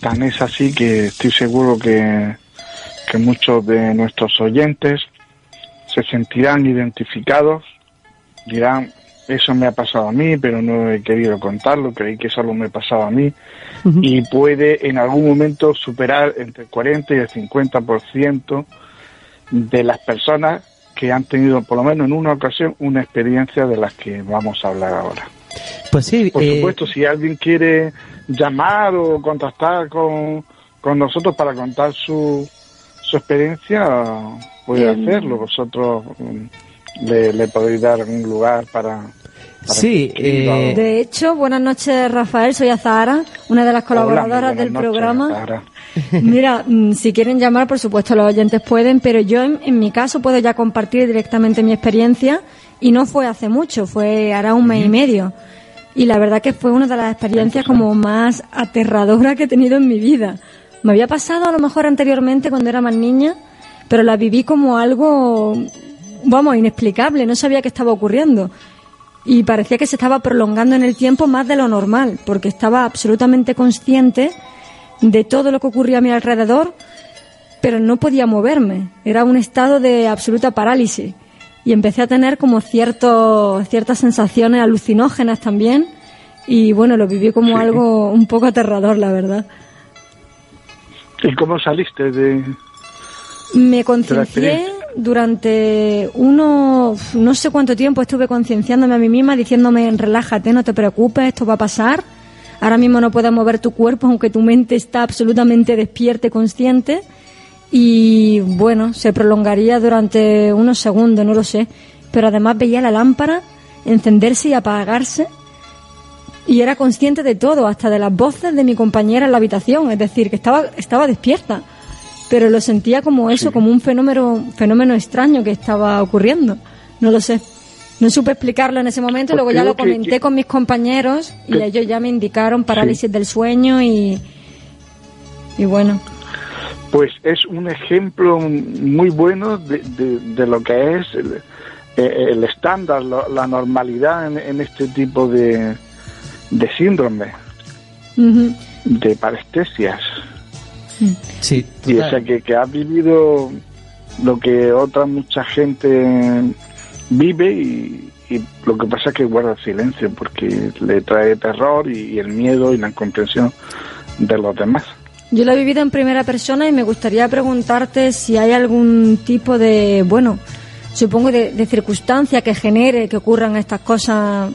Tan es así que estoy seguro que, que muchos de nuestros oyentes se sentirán identificados, dirán, eso me ha pasado a mí, pero no he querido contarlo, creí que solo me pasaba a mí, y puede en algún momento superar entre el 40 y el 50% de las personas que han tenido por lo menos en una ocasión una experiencia de las que vamos a hablar ahora. Pues sí. Por eh, supuesto, si alguien quiere llamar o contactar con, con nosotros para contar su, su experiencia, puede hacerlo. Vosotros mm, le, le podéis dar un lugar para, Sí, eh... de hecho, buenas noches Rafael, soy Azahara, una de las colaboradoras del programa. [LAUGHS] Mira, mm, si quieren llamar, por supuesto los oyentes pueden, pero yo en, mi caso puedo ya compartir directamente mi experiencia y no fue hace mucho, fue hará un mes y medio. Y la verdad que fue una de las experiencias como más aterradoras que he tenido en mi vida. Me había pasado a lo mejor anteriormente cuando era más niña, pero la viví como algo, vamos, inexplicable, no sabía qué estaba ocurriendo y parecía que se estaba prolongando en el tiempo más de lo normal, porque estaba absolutamente consciente de todo lo que ocurría a mi alrededor, pero no podía moverme. Era un estado de absoluta parálisis. Y empecé a tener como cierto, ciertas sensaciones alucinógenas también. Y bueno, lo viví como algo un poco aterrador, la verdad. ¿Y cómo saliste de.? Me conciencié durante uno, no sé cuánto tiempo estuve concienciándome a mí misma, diciéndome, relájate, no te preocupes, esto va a pasar. Ahora mismo no puedes mover tu cuerpo, aunque tu mente está absolutamente despierta y consciente. Y bueno, se prolongaría durante unos segundos, no lo sé. Pero además veía la lámpara encenderse y apagarse. Y era consciente de todo, hasta de las voces de mi compañera en la habitación. Es decir, que estaba, estaba despierta pero lo sentía como eso, como un fenómeno, fenómeno extraño que estaba ocurriendo. No lo sé. No supe explicarlo en ese momento, luego ya lo comenté con mis compañeros y ellos ya me indicaron parálisis del sueño y, y bueno. Pues es un ejemplo muy bueno de, de, lo que es eh, el estándar, la normalidad en, este tipo de, de síndrome, de parestesias. Sí, y o sea que, que ha vivido lo que otra mucha gente vive y, lo que pasa es que guarda silencio porque le trae terror y, el miedo y la incomprensión de los demás. Yo lo he vivido en primera persona y me gustaría preguntarte si hay algún tipo de, bueno, supongo de, circunstancia que genere que ocurran estas cosas,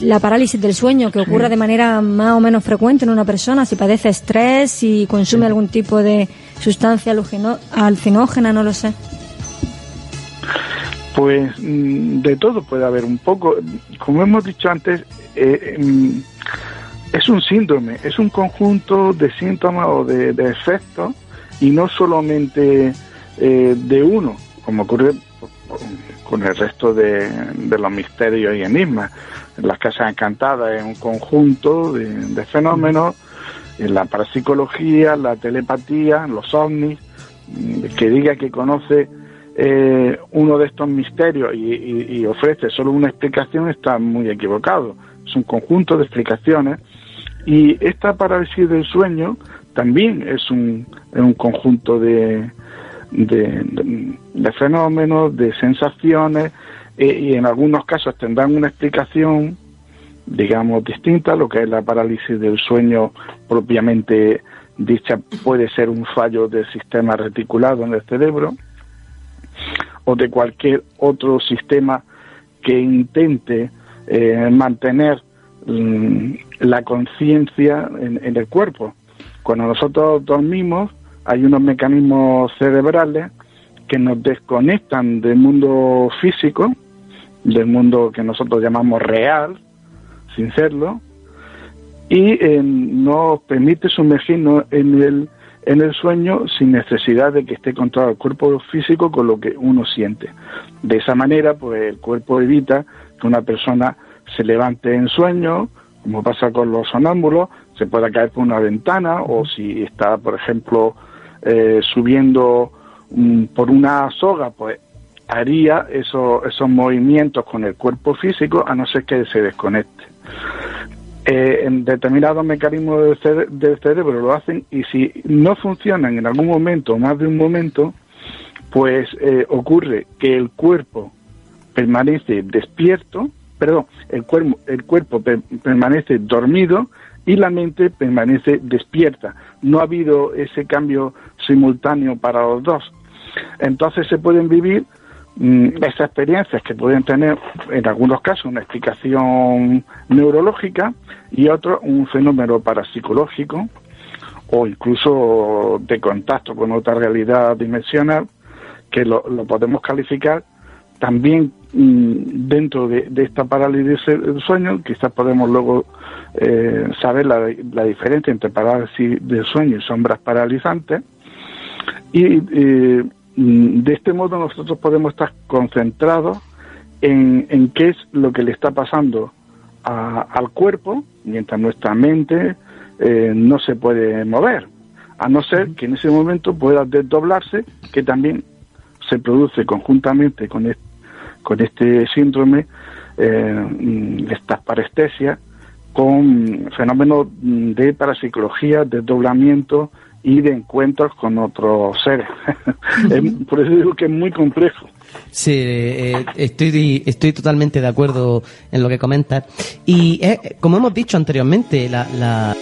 la parálisis del sueño, que ocurra de manera más o menos frecuente en una persona, si padece estrés, si consume algún tipo de sustancia alucinógena, no lo sé. Pues mm, de todo puede haber un poco. Como hemos dicho antes, eh, mm, es un síndrome, es un conjunto de síntomas o de, efectos y no solamente eh, de uno, como ocurre con el resto de, los misterios y enigmas. Las casas encantadas es un conjunto de, fenómenos, en la parapsicología, la telepatía, los ovnis, mm, que diga que conoce eh, uno de estos misterios y, ofrece solo una explicación está muy equivocado. Es un conjunto de explicaciones y esta parálisis del sueño también es un, un conjunto de, de, fenómenos, de sensaciones eh, y en algunos casos tendrán una explicación digamos distinta, lo que es la parálisis del sueño propiamente dicha puede ser un fallo del sistema reticulado en el cerebro o de cualquier otro sistema que intente eh, mantener mm, la conciencia en, el cuerpo. Cuando nosotros dormimos hay unos mecanismos cerebrales que nos desconectan del mundo físico, del mundo que nosotros llamamos real, sin serlo, y eh, nos permite sumergirnos en el en el sueño sin necesidad de que esté controlado el cuerpo físico con lo que uno siente. De esa manera, pues el cuerpo evita que una persona se levante en sueño, como pasa con los sonámbulos, se pueda caer por una ventana o si está, por ejemplo, eh, subiendo por una soga, pues haría esos movimientos con el cuerpo físico a no ser que se desconecte. Eh, en determinados mecanismos del, cerebro lo hacen y si no funcionan en algún momento o más de un momento, pues eh, ocurre que el cuerpo permanece despierto, perdón, el cuerpo, el cuerpo permanece dormido y la mente permanece despierta. No ha habido ese cambio simultáneo para los dos. Entonces se pueden vivir Mm, esas experiencias que pueden tener en algunos casos una explicación neurológica y otros un fenómeno parapsicológico o incluso de contacto con otra realidad dimensional que lo, podemos calificar también mm, dentro de, esta parálisis del sueño, quizás podemos luego eh, saber la, la, diferencia entre parálisis del sueño y sombras paralizantes. Y eh, de este modo nosotros podemos estar concentrados en, qué es lo que le está pasando al cuerpo, mientras nuestra mente eh, no se puede mover, a no ser que en ese momento pueda desdoblarse, que también se produce conjuntamente con, con este síndrome, eh, mm, estas parestesias, con fenómenos de parapsicología, desdoblamiento, y de encuentros con otros seres. [LAUGHS] por eso digo que es muy complejo. Sí, eh, estoy, estoy totalmente de acuerdo en lo que comentas. Y eh, como hemos dicho anteriormente, la, la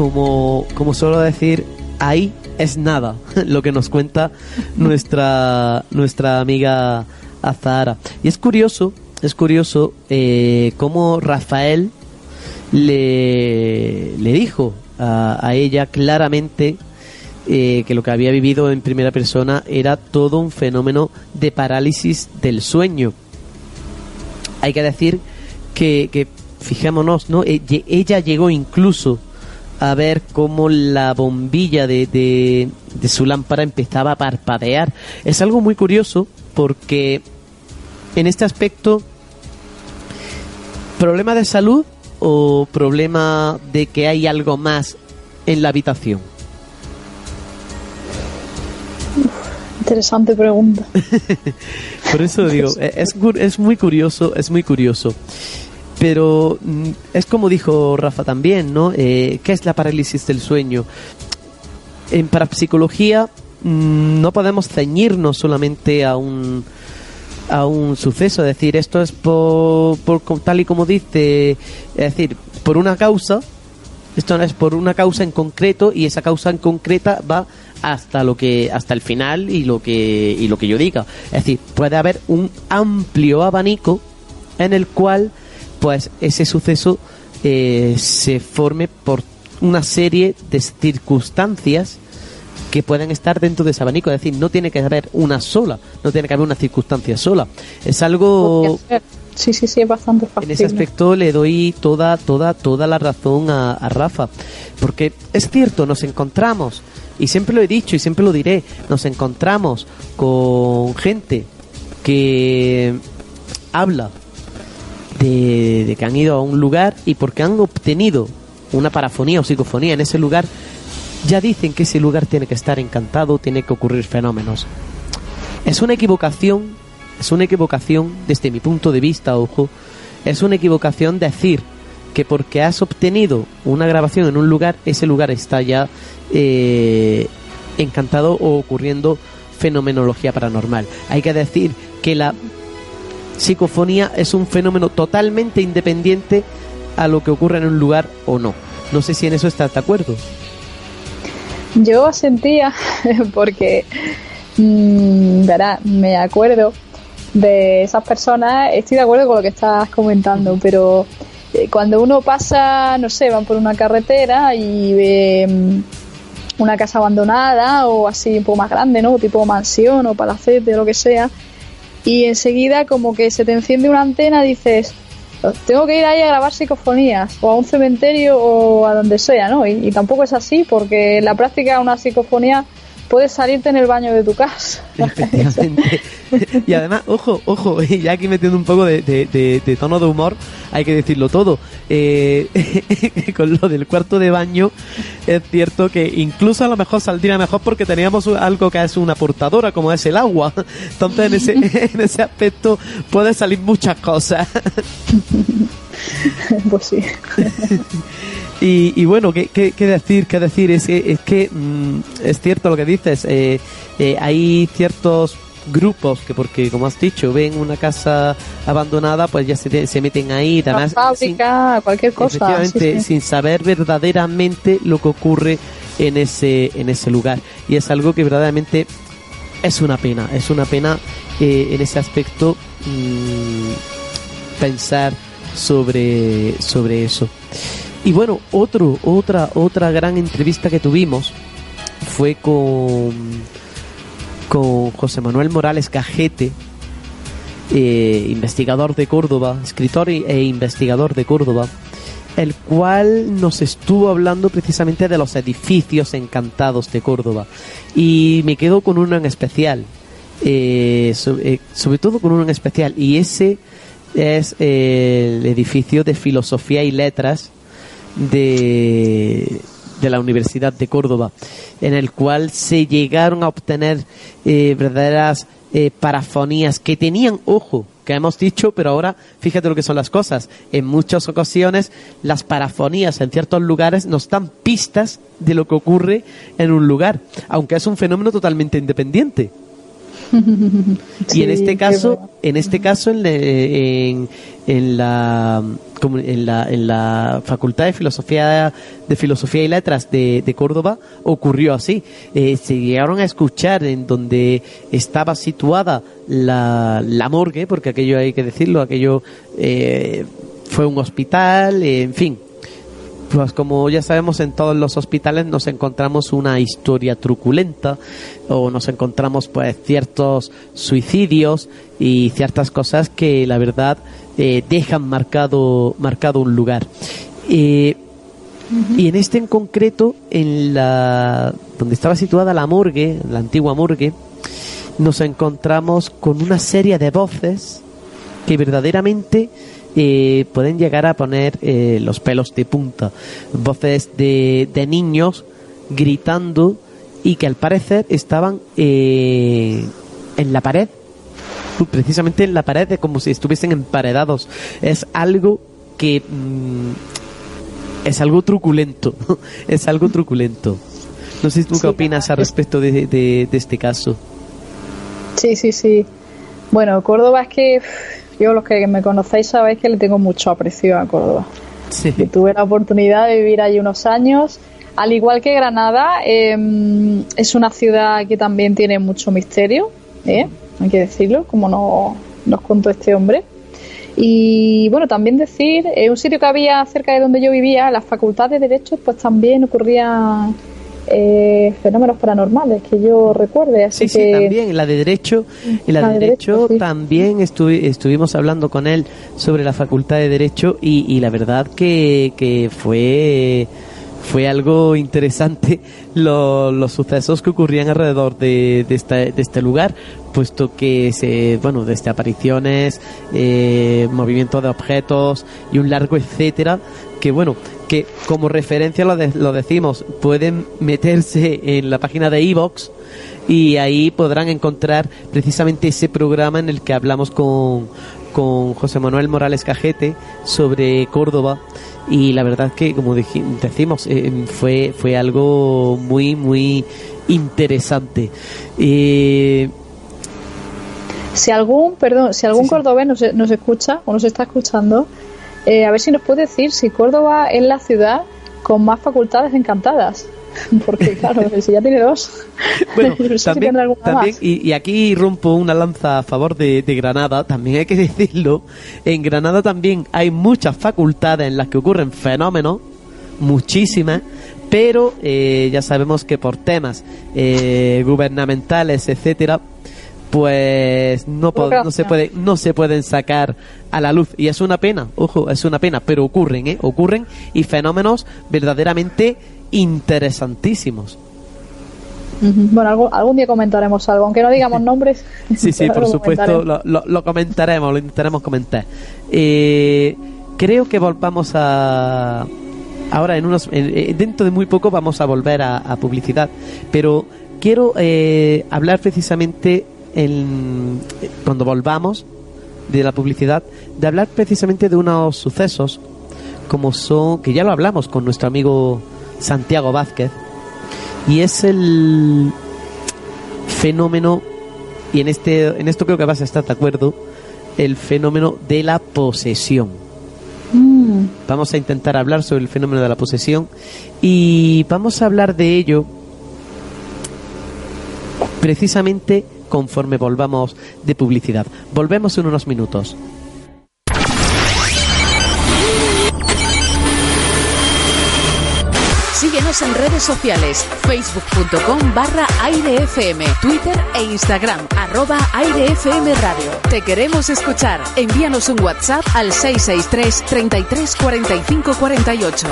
como, como suelo decir, ahí es nada [LAUGHS] lo que nos cuenta nuestra, nuestra amiga Azahara. Y es curioso, es curioso eh, cómo Rafael le, le dijo a, ella claramente eh, que lo que había vivido en primera persona era todo un fenómeno de parálisis del sueño. Hay que decir que, que fijémonos, ¿no? E, ella llegó incluso a ver cómo la bombilla de, de, su lámpara empezaba a parpadear. Es algo muy curioso porque en este aspecto, problema de salud o problema de que hay algo más en la habitación. Interesante pregunta. [LAUGHS] Por eso digo, [LAUGHS] es, es muy curioso, es muy curioso. Pero mm, es como dijo Rafa también, ¿no? Eh, ¿Qué es la parálisis del sueño? En parapsicología mm, no podemos ceñirnos solamente a un a un suceso, es decir, esto es por, por tal y como dice, es decir, por una causa, esto no es por una causa en concreto y esa causa en concreta va hasta lo que hasta el final y lo que y lo que yo diga. Es decir, puede haber un amplio abanico en el cual pues ese suceso eh, se forme por una serie de circunstancias que pueden estar dentro de ese abanico, es decir, no tiene que haber una sola, no tiene que haber una circunstancia sola. Es algo Sí, sí, sí, es bastante fácil. En ese aspecto le doy toda, toda, toda la razón a, a, Rafa. Porque es cierto, nos encontramos, y siempre lo he dicho y siempre lo diré, nos encontramos con gente que habla de, que han ido a un lugar y porque han obtenido una parafonía o psicofonía en ese lugar, ya dicen que ese lugar tiene que estar encantado, tiene que ocurrir fenómenos. Es una equivocación, es una equivocación desde mi punto de vista, ojo, es una equivocación decir que porque has obtenido una grabación en un lugar, ese lugar está ya eh, encantado o ocurriendo fenomenología paranormal. Hay que decir que la psicofonía es un fenómeno totalmente independiente a lo que ocurre en un lugar o no. No sé si en eso estás de acuerdo. Yo sentía, [LAUGHS] porque, mmm, verá, me acuerdo de esas personas, estoy de acuerdo con lo que estás comentando, pero eh, cuando uno pasa, no sé, van por una carretera y ve mm, una casa abandonada o así un poco más grande, ¿no? Tipo mansión o palacete o lo que sea, y enseguida como que se te enciende una antena dices tengo que ir ahí a grabar psicofonías o a un cementerio o a donde sea, ¿no? Y, y tampoco es así porque en la práctica una psicofonía puedes salirte en el baño de tu casa. Efectivamente. [LAUGHS] y además, ojo, ojo, ya aquí metiendo un poco de, tono de humor, hay que decirlo todo. Eh, [LAUGHS] con lo del cuarto de baño, es cierto que incluso a lo mejor saldría mejor porque teníamos algo que es una portadora, como es el agua. Entonces, en ese, [LAUGHS] en ese aspecto, puede salir muchas cosas. [LAUGHS] pues sí. [LAUGHS] Y, bueno, ¿qué, ¿qué, decir? ¿Qué decir? Es, es que mm, es cierto lo que dices. Eh, eh, hay ciertos grupos que porque como has dicho ven una casa abandonada pues ya se, se meten ahí además fábrica cualquier cosa efectivamente sin saber verdaderamente lo que ocurre en ese en ese lugar y es algo que verdaderamente es una pena es una pena eh, en ese aspecto mm, pensar sobre sobre eso y bueno, otro, otra, otra gran entrevista que tuvimos fue con, con José Manuel Morales Cajete, eh, investigador de Córdoba, escritor e investigador de Córdoba, el cual nos estuvo hablando precisamente de los edificios encantados de Córdoba. Y me quedo con uno en especial, eh, sobre, eh, sobre, todo con uno en especial, y ese es el edificio de Filosofía y Letras de, de la Universidad de Córdoba, en el cual se llegaron a obtener eh, verdaderas eh, parafonías que tenían ojo, que hemos dicho, pero ahora fíjate lo que son las cosas. En muchas ocasiones las parafonías en ciertos lugares nos dan pistas de lo que ocurre en un lugar, aunque es un fenómeno totalmente independiente. Y en este caso, en este caso, en, en, en la en la, en la Facultad de Filosofía de Filosofía y Letras de, de Córdoba ocurrió así. Eh, se llegaron a escuchar en donde estaba situada la, la morgue, porque aquello hay que decirlo, aquello eh, fue un hospital, en fin. Pues como ya sabemos en todos los hospitales nos encontramos una historia truculenta o nos encontramos pues ciertos suicidios y ciertas cosas que la verdad eh, dejan marcado marcado un lugar. Y en este en concreto en la donde estaba situada la morgue la antigua morgue nos encontramos con una serie de voces que verdaderamente eh, pueden llegar a poner eh, los pelos de punta. Voces de, de, niños gritando y que al parecer estaban eh, en la pared, precisamente en la pared, de como si estuviesen emparedados. Es algo que mm, es algo truculento, [LAUGHS] es algo truculento. No sé si tú qué opinas al respecto de, de, de este caso. Sí, sí, sí. Bueno, Córdoba es que yo los que me conocéis sabéis que le tengo mucho aprecio a Córdoba. Sí. tuve la oportunidad de vivir allí unos años. Al igual que Granada, em, es una ciudad que también tiene mucho misterio, ¿eh? hay que decirlo, como no, nos contó este hombre. Y bueno, también decir, en un sitio que había cerca de donde yo vivía, la Facultad de Derecho, pues también ocurría eh, fenómenos paranormales que yo recuerde. Así sí, sí, también, la de Derecho, en la, de, Derecho, también estuvimos hablando con él sobre la Facultad de Derecho y, la verdad que, que fue fue algo interesante [LAUGHS] los sucesos que ocurrían alrededor de, de, este, de este lugar, puesto que se, bueno, desde apariciones, eh, movimiento de objetos y un largo etcétera, que bueno, que como referencia lo, lo decimos, pueden meterse en la página de Evox y ahí podrán encontrar precisamente ese programa en el que hablamos con, con José Manuel Morales Cajete sobre Córdoba. Y la verdad que como decimos eh, fue fue algo muy muy interesante. Eh, si algún perdón si algún cordobés nos, nos escucha o nos está escuchando eh, a ver si nos puede decir si Córdoba es la ciudad con más facultades encantadas. [LAUGHS] Porque claro, [LAUGHS] si ya tiene dos. Bueno, [LAUGHS] también, y, aquí rompo una lanza a favor de, Granada, también hay que decirlo, en Granada también hay muchas facultades en las que ocurren fenómenos, muchísimas, pero eh, ya sabemos que por temas eh, gubernamentales, etcétera, pues no, no se puede no se pueden sacar a la luz. Y es una pena ojo es una pena pero ocurren ¿eh? ocurren y fenómenos verdaderamente interesantísimos. Bueno algún, día comentaremos algo aunque no digamos [LAUGHS] nombres. Sí sí [LAUGHS] por supuesto lo, comentaremos lo intentaremos comentar. Eh, creo que volvamos a ahora en unos dentro de muy poco vamos a volver a, publicidad. Pero quiero eh, hablar precisamente cuando volvamos de la publicidad, de hablar precisamente de unos sucesos como son, que ya lo hablamos con nuestro amigo Santiago Vázquez, y es el fenómeno, y en, este, en esto creo que vas a estar de acuerdo, el fenómeno de la posesión. Mm. Vamos a intentar hablar sobre el fenómeno de la posesión y vamos a hablar de ello precisamente conforme volvamos de publicidad. Volvemos en unos minutos. Síguenos en redes sociales, facebook.com barra airefm, Twitter e Instagram, arroba radio. Te queremos escuchar. Envíanos un WhatsApp al 663 33 45 48.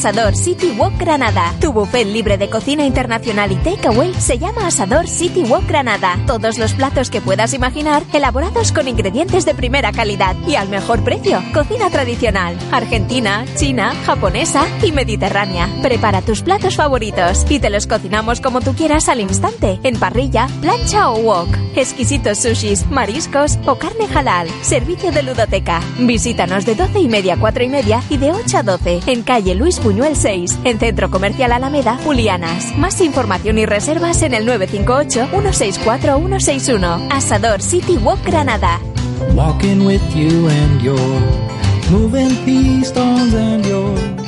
Asador City Walk Granada. Tu buffet libre de cocina internacional y takeaway se llama Asador City Walk Granada. Todos los platos que puedas imaginar, elaborados con ingredientes de primera calidad y al mejor precio. Cocina tradicional, argentina, china, japonesa y mediterránea. Prepara tus platos favoritos y te los cocinamos como tú quieras al instante, en parrilla, plancha o wok. Exquisitos sushis, mariscos o carne halal. Servicio de ludoteca. Visítanos de 12 y media a 4 y media y de 8 a 12 en calle Luis Buñuel 6, en Centro Comercial Alameda, Julianas. Más información y reservas en el 958-164-161. Asador City Walk Granada. Walking with you and your moving and your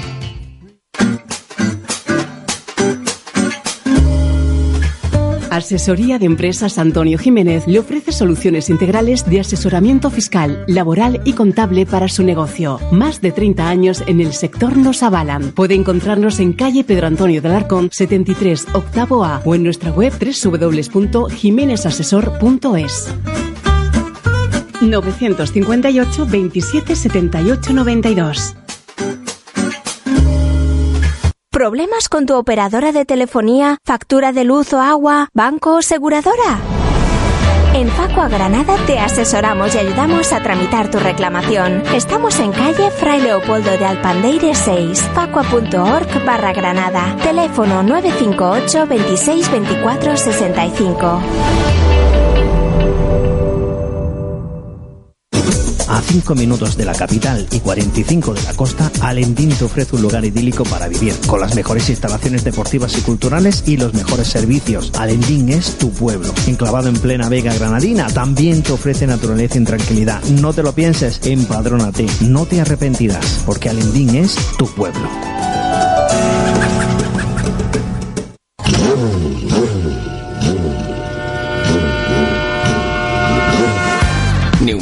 Asesoría de Empresas Antonio Jiménez le ofrece soluciones integrales de asesoramiento fiscal, laboral y contable para su negocio. Más de 30 años en el sector nos avalan. Puede encontrarnos en calle Pedro Antonio del Arcón 73, octavo A o en nuestra web www.jimenezasesor.es. 958 27 78 92 ¿Problemas con tu operadora de telefonía, factura de luz o agua, banco o seguradora? En Facua Granada te asesoramos y ayudamos a tramitar tu reclamación. Estamos en calle Fray Leopoldo de Alpandeire 6, facua.org barra Granada. Teléfono 958 26 24 65. A 5 minutos de la capital y 45 de la costa, Alendín te ofrece un lugar idílico para vivir, con las mejores instalaciones deportivas y culturales y los mejores servicios. Alendín es tu pueblo. Enclavado en plena Vega Granadina, también te ofrece naturaleza y tranquilidad. No te lo pienses, empadrónate, no te arrepentirás, porque Alendín es tu pueblo.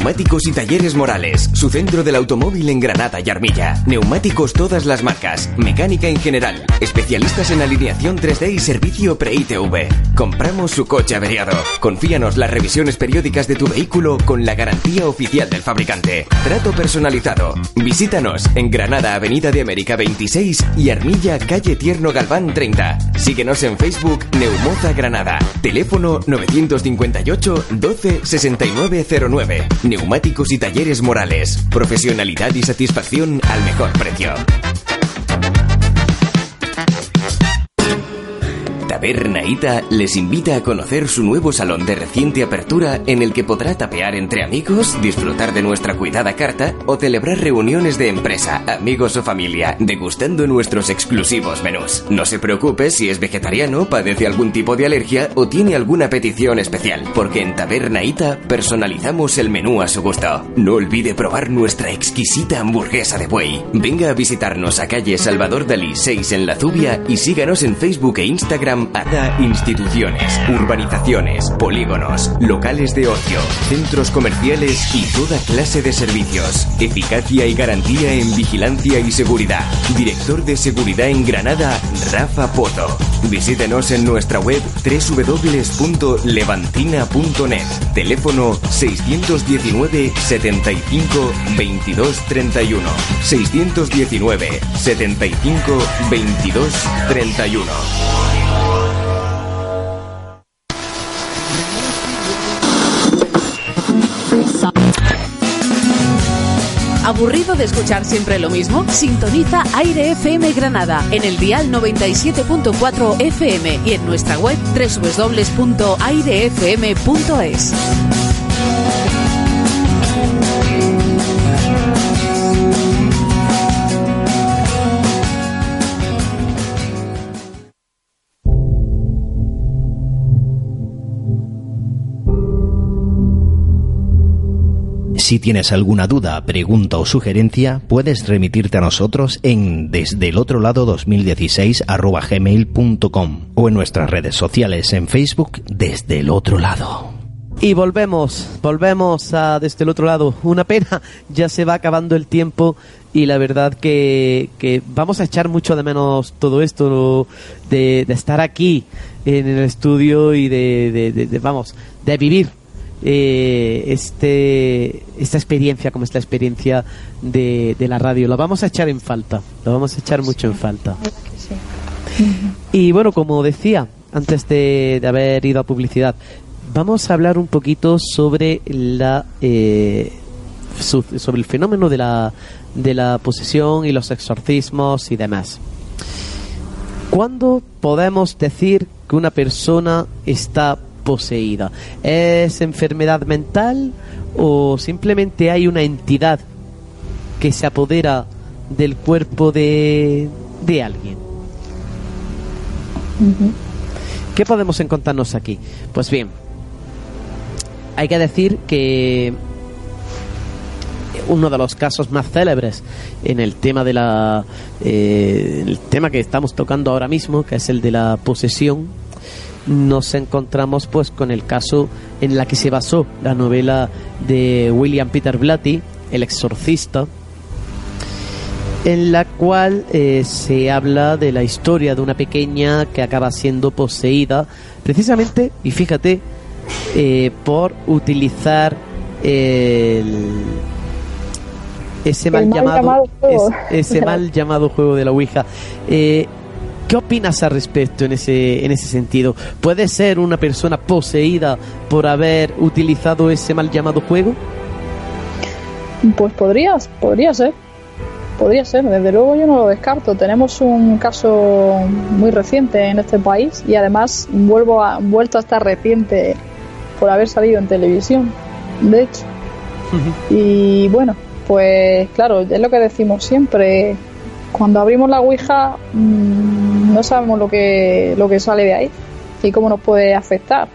Neumáticos y Talleres Morales, su centro del automóvil en Granada y Armilla. Neumáticos todas las marcas, mecánica en general, especialistas en alineación 3D y servicio pre-ITV. Compramos su coche averiado. Confíanos las revisiones periódicas de tu vehículo con la garantía oficial del fabricante. Trato personalizado. Visítanos en Granada, Avenida de América 26 y Armilla, calle Tierno Galván 30. Síguenos en Facebook Neumoza Granada. Teléfono 958 12 6909. Neumáticos y talleres morales. Profesionalidad y satisfacción al mejor precio. Taberna Ita les invita a conocer su nuevo salón de reciente apertura en el que podrá tapear entre amigos, disfrutar de nuestra cuidada carta o celebrar reuniones de empresa, amigos o familia, degustando nuestros exclusivos menús. No se preocupe si es vegetariano, padece algún tipo de alergia o tiene alguna petición especial, porque en Taberna Ita personalizamos el menú a su gusto. No olvide probar nuestra exquisita hamburguesa de buey. Venga a visitarnos a calle Salvador Dalí 6 en La Zubia y síganos en Facebook e Instagram ADA Instituciones, urbanizaciones, polígonos, locales de ocio, centros comerciales y toda clase de servicios. Eficacia y garantía en vigilancia y seguridad. Director de Seguridad en Granada, Rafa Poto. Visítenos en nuestra web www.levantina.net. Teléfono 619 75 22 31. 619 75 22 31. ¿Aburrido de escuchar siempre lo mismo? Sintoniza Aire FM Granada en el dial 97.4 FM y en nuestra web www.airefm.es. Si tienes alguna duda, pregunta o sugerencia, puedes remitirte a nosotros en desde el otro lado 2016 gmail.com o en nuestras redes sociales en Facebook desde el otro lado. Y volvemos, volvemos a desde el otro lado. Una pena, ya se va acabando el tiempo y la verdad que, vamos a echar mucho de menos todo esto de, estar aquí en el estudio y de vamos, de vivir eh, este, esta experiencia como esta experiencia de, de, la radio. La vamos a echar en falta, la vamos a echar mucho en falta. Y bueno, como decía antes de, de, haber ido a publicidad, vamos a hablar un poquito sobre la eh, sobre el fenómeno de la, de la posesión y los exorcismos y demás. ¿Cuándo podemos decir que una persona está poseída? ¿Es enfermedad mental o simplemente hay una entidad que se apodera del cuerpo de, de alguien? Uh -huh. ¿Qué podemos encontrarnos aquí? Pues bien, hay que decir que uno de los casos más célebres en el tema de la eh, el tema que estamos tocando ahora mismo que es el de la posesión nos encontramos pues con el caso en la que se basó la novela de William Peter Blatty, El exorcista, en la cual eh, se habla de la historia de una pequeña que acaba siendo poseída precisamente, y fíjate, eh, por utilizar el, ese mal, llamado, ese mal llamado juego de la Ouija. Eh, ¿Qué opinas al respecto en ese, en ese sentido? ¿Puede ser una persona poseída por haber utilizado ese mal llamado juego? Pues podrías, podría ser. Podría ser, desde luego yo no lo descarto. Tenemos un caso muy reciente en este país y además vuelvo a, vuelto a estar reciente por haber salido en televisión, de hecho. y bueno, pues claro, es lo que decimos siempre. Cuando abrimos la Ouija mm, no sabemos lo que, lo que sale de ahí y cómo nos puede afectar.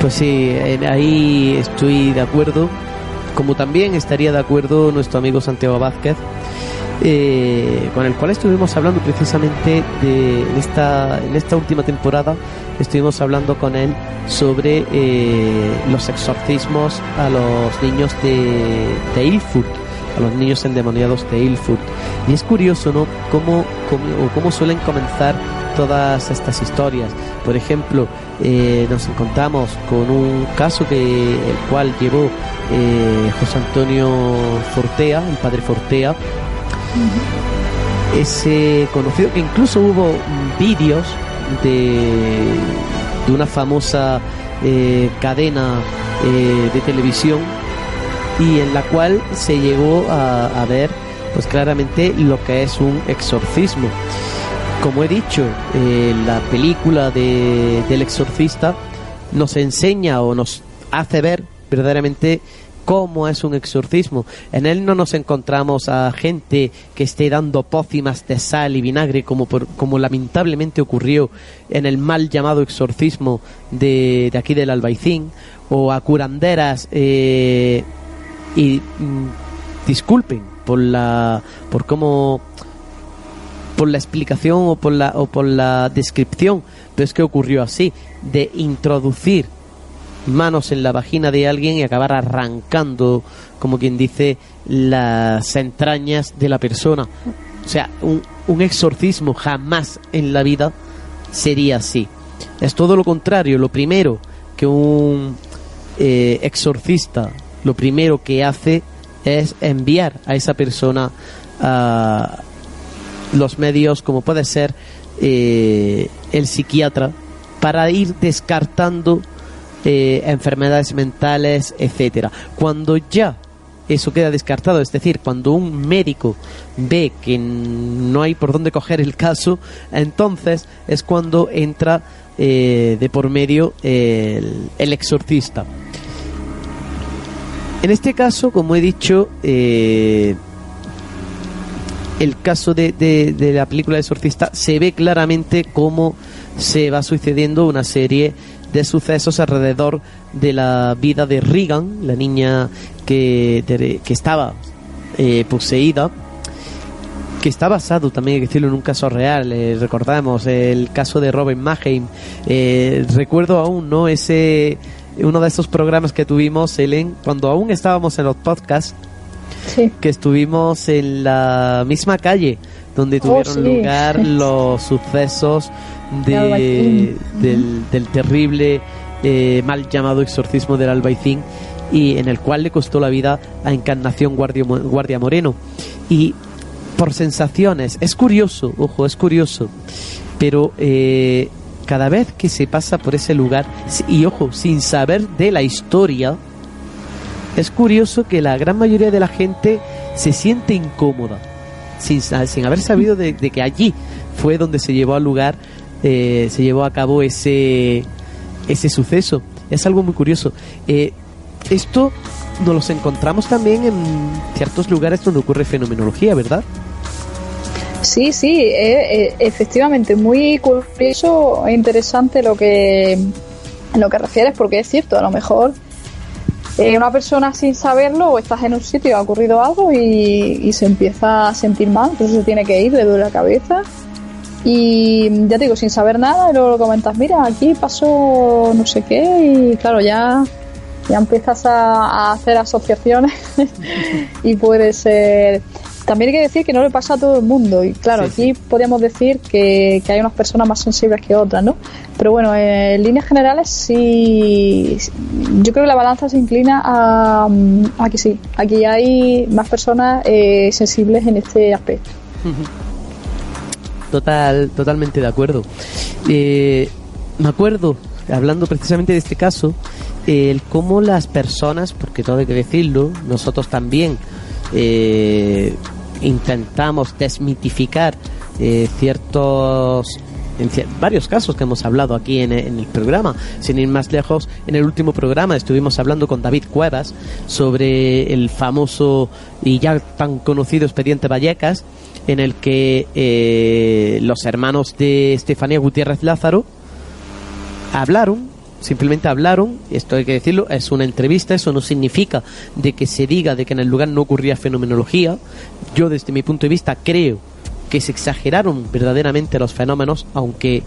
Pues sí, ahí estoy de acuerdo. Como también estaría de acuerdo nuestro amigo Santiago Vázquez, eh, con el cual estuvimos hablando precisamente de esta, en esta última temporada estuvimos hablando con él sobre eh, los exorcismos a los niños de, de Ilfurt, a los niños endemoniados de Ilfurt. Y es curioso, ¿no? Cómo, cómo, cómo suelen comenzar todas estas historias. Por ejemplo, eh, nos encontramos con un caso que el cual llevó eh, José Antonio Fortea, el padre Fortea. Ese conocido que incluso hubo vídeos de, de una famosa eh, cadena de televisión y en la cual se llegó a, ver pues claramente lo que es un exorcismo. Como he dicho, eh, la película de, del exorcista nos enseña o nos hace ver verdaderamente cómo es un exorcismo. En él no nos encontramos a gente que esté dando pócimas de sal y vinagre como, como lamentablemente ocurrió en el mal llamado exorcismo de, aquí del Albaicín o a curanderas eh, y mm, disculpen por la por cómo por la explicación o por la o por la descripción pero es que ocurrió así de introducir manos en la vagina de alguien y acabar arrancando, como quien dice, las entrañas de la persona. O sea, un, un exorcismo jamás en la vida sería así. Es todo lo contrario. Lo primero que un eh, exorcista, lo primero que hace es enviar a esa persona a los medios, como puede ser eh, el psiquiatra, para ir descartando eh, enfermedades mentales, etcétera. Cuando ya eso queda descartado, es decir, cuando un médico ve que no hay por dónde coger el caso, entonces es cuando entra eh, de por medio el, exorcista. En este caso, como he dicho, eh, el caso de, de, la película de exorcista se ve claramente cómo se va sucediendo una serie de sucesos alrededor de la vida de Regan, la niña que, que estaba eh, poseída, que está basado también, hay que decirlo, en un caso real. Eh, recordamos el caso de Robin Maheim. Eh, recuerdo aún, ¿no? Ese, uno de esos programas que tuvimos, Ellen, cuando aún estábamos en los podcasts, que estuvimos en la misma calle donde oh, tuvieron lugar [LAUGHS] los sucesos de, del, terrible eh, mal llamado exorcismo del Albaicín y en el cual le costó la vida a Encarnación Guardia, Guardia Moreno. Y por sensaciones, es curioso, ojo, es curioso, pero eh, cada vez que se pasa por ese lugar, y ojo, sin saber de la historia, es curioso que la gran mayoría de la gente se siente incómoda, sin, sin haber sabido de, que allí fue donde se llevó al lugar eh, se llevó a cabo ese, ese suceso. Es algo muy curioso. Eh, esto nos los encontramos también en ciertos lugares donde ocurre fenomenología, ¿verdad? Sí, sí, eh, efectivamente, muy curioso e interesante lo que, lo que refieres, porque es cierto, a lo mejor una persona sin saberlo o estás en un sitio ha ocurrido algo y, y, se empieza a sentir mal, entonces se tiene que ir, le duele la cabeza. Y ya te digo, sin saber nada, y luego lo comentas, mira, aquí pasó no sé qué, y claro, ya, ya empiezas a, hacer asociaciones [LAUGHS] y puede ser... También hay que decir que no le pasa a todo el mundo, y claro, aquí podríamos decir que, hay unas personas más sensibles que otras, ¿no? Pero bueno, en líneas generales sí, yo creo que la balanza se inclina a, a que sí, aquí hay más personas eh, sensibles en este aspecto. Total, totalmente de acuerdo. Eh, me acuerdo, hablando precisamente de este caso, el cómo las personas, porque todo hay que decirlo, nosotros también eh, intentamos desmitificar eh, ciertos en varios casos que hemos hablado aquí en, en, el programa. Sin ir más lejos, en el último programa estuvimos hablando con David Cuevas sobre el famoso y ya tan conocido expediente Vallecas, en el que eh, los hermanos de Estefanía Gutiérrez Lázaro hablaron simplemente hablaron, esto hay que decirlo, es una entrevista, eso no significa de que se diga de que en el lugar no ocurría fenomenología. Yo desde mi punto de vista creo que se exageraron verdaderamente los fenómenos, aunque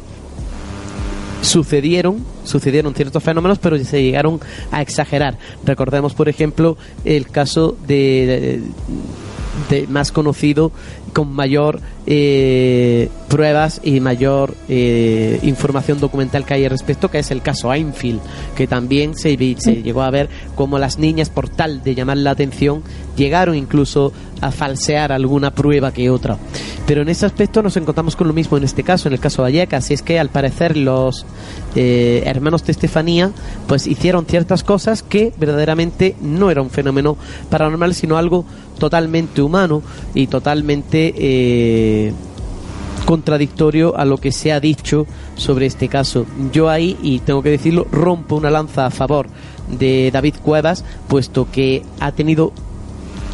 sucedieron, sucedieron ciertos fenómenos, pero se llegaron a exagerar. Recordemos, por ejemplo, el caso de, de más conocido con mayor eh, pruebas y mayor eh, información documental que hay al respecto, que es el caso Einfield, que también se, se llegó a ver como las niñas, por tal de llamar la atención, llegaron incluso a falsear alguna prueba que otra. Pero en ese aspecto nos encontramos con lo mismo en este caso, en el caso Vallecas, y es que al parecer los eh, hermanos de Estefanía pues hicieron ciertas cosas que verdaderamente no era un fenómeno paranormal, sino algo totalmente humano y totalmente eh, contradictorio a lo que se ha dicho sobre este caso. Yo ahí, y tengo que decirlo, rompo una lanza a favor de David Cuevas, puesto que ha tenido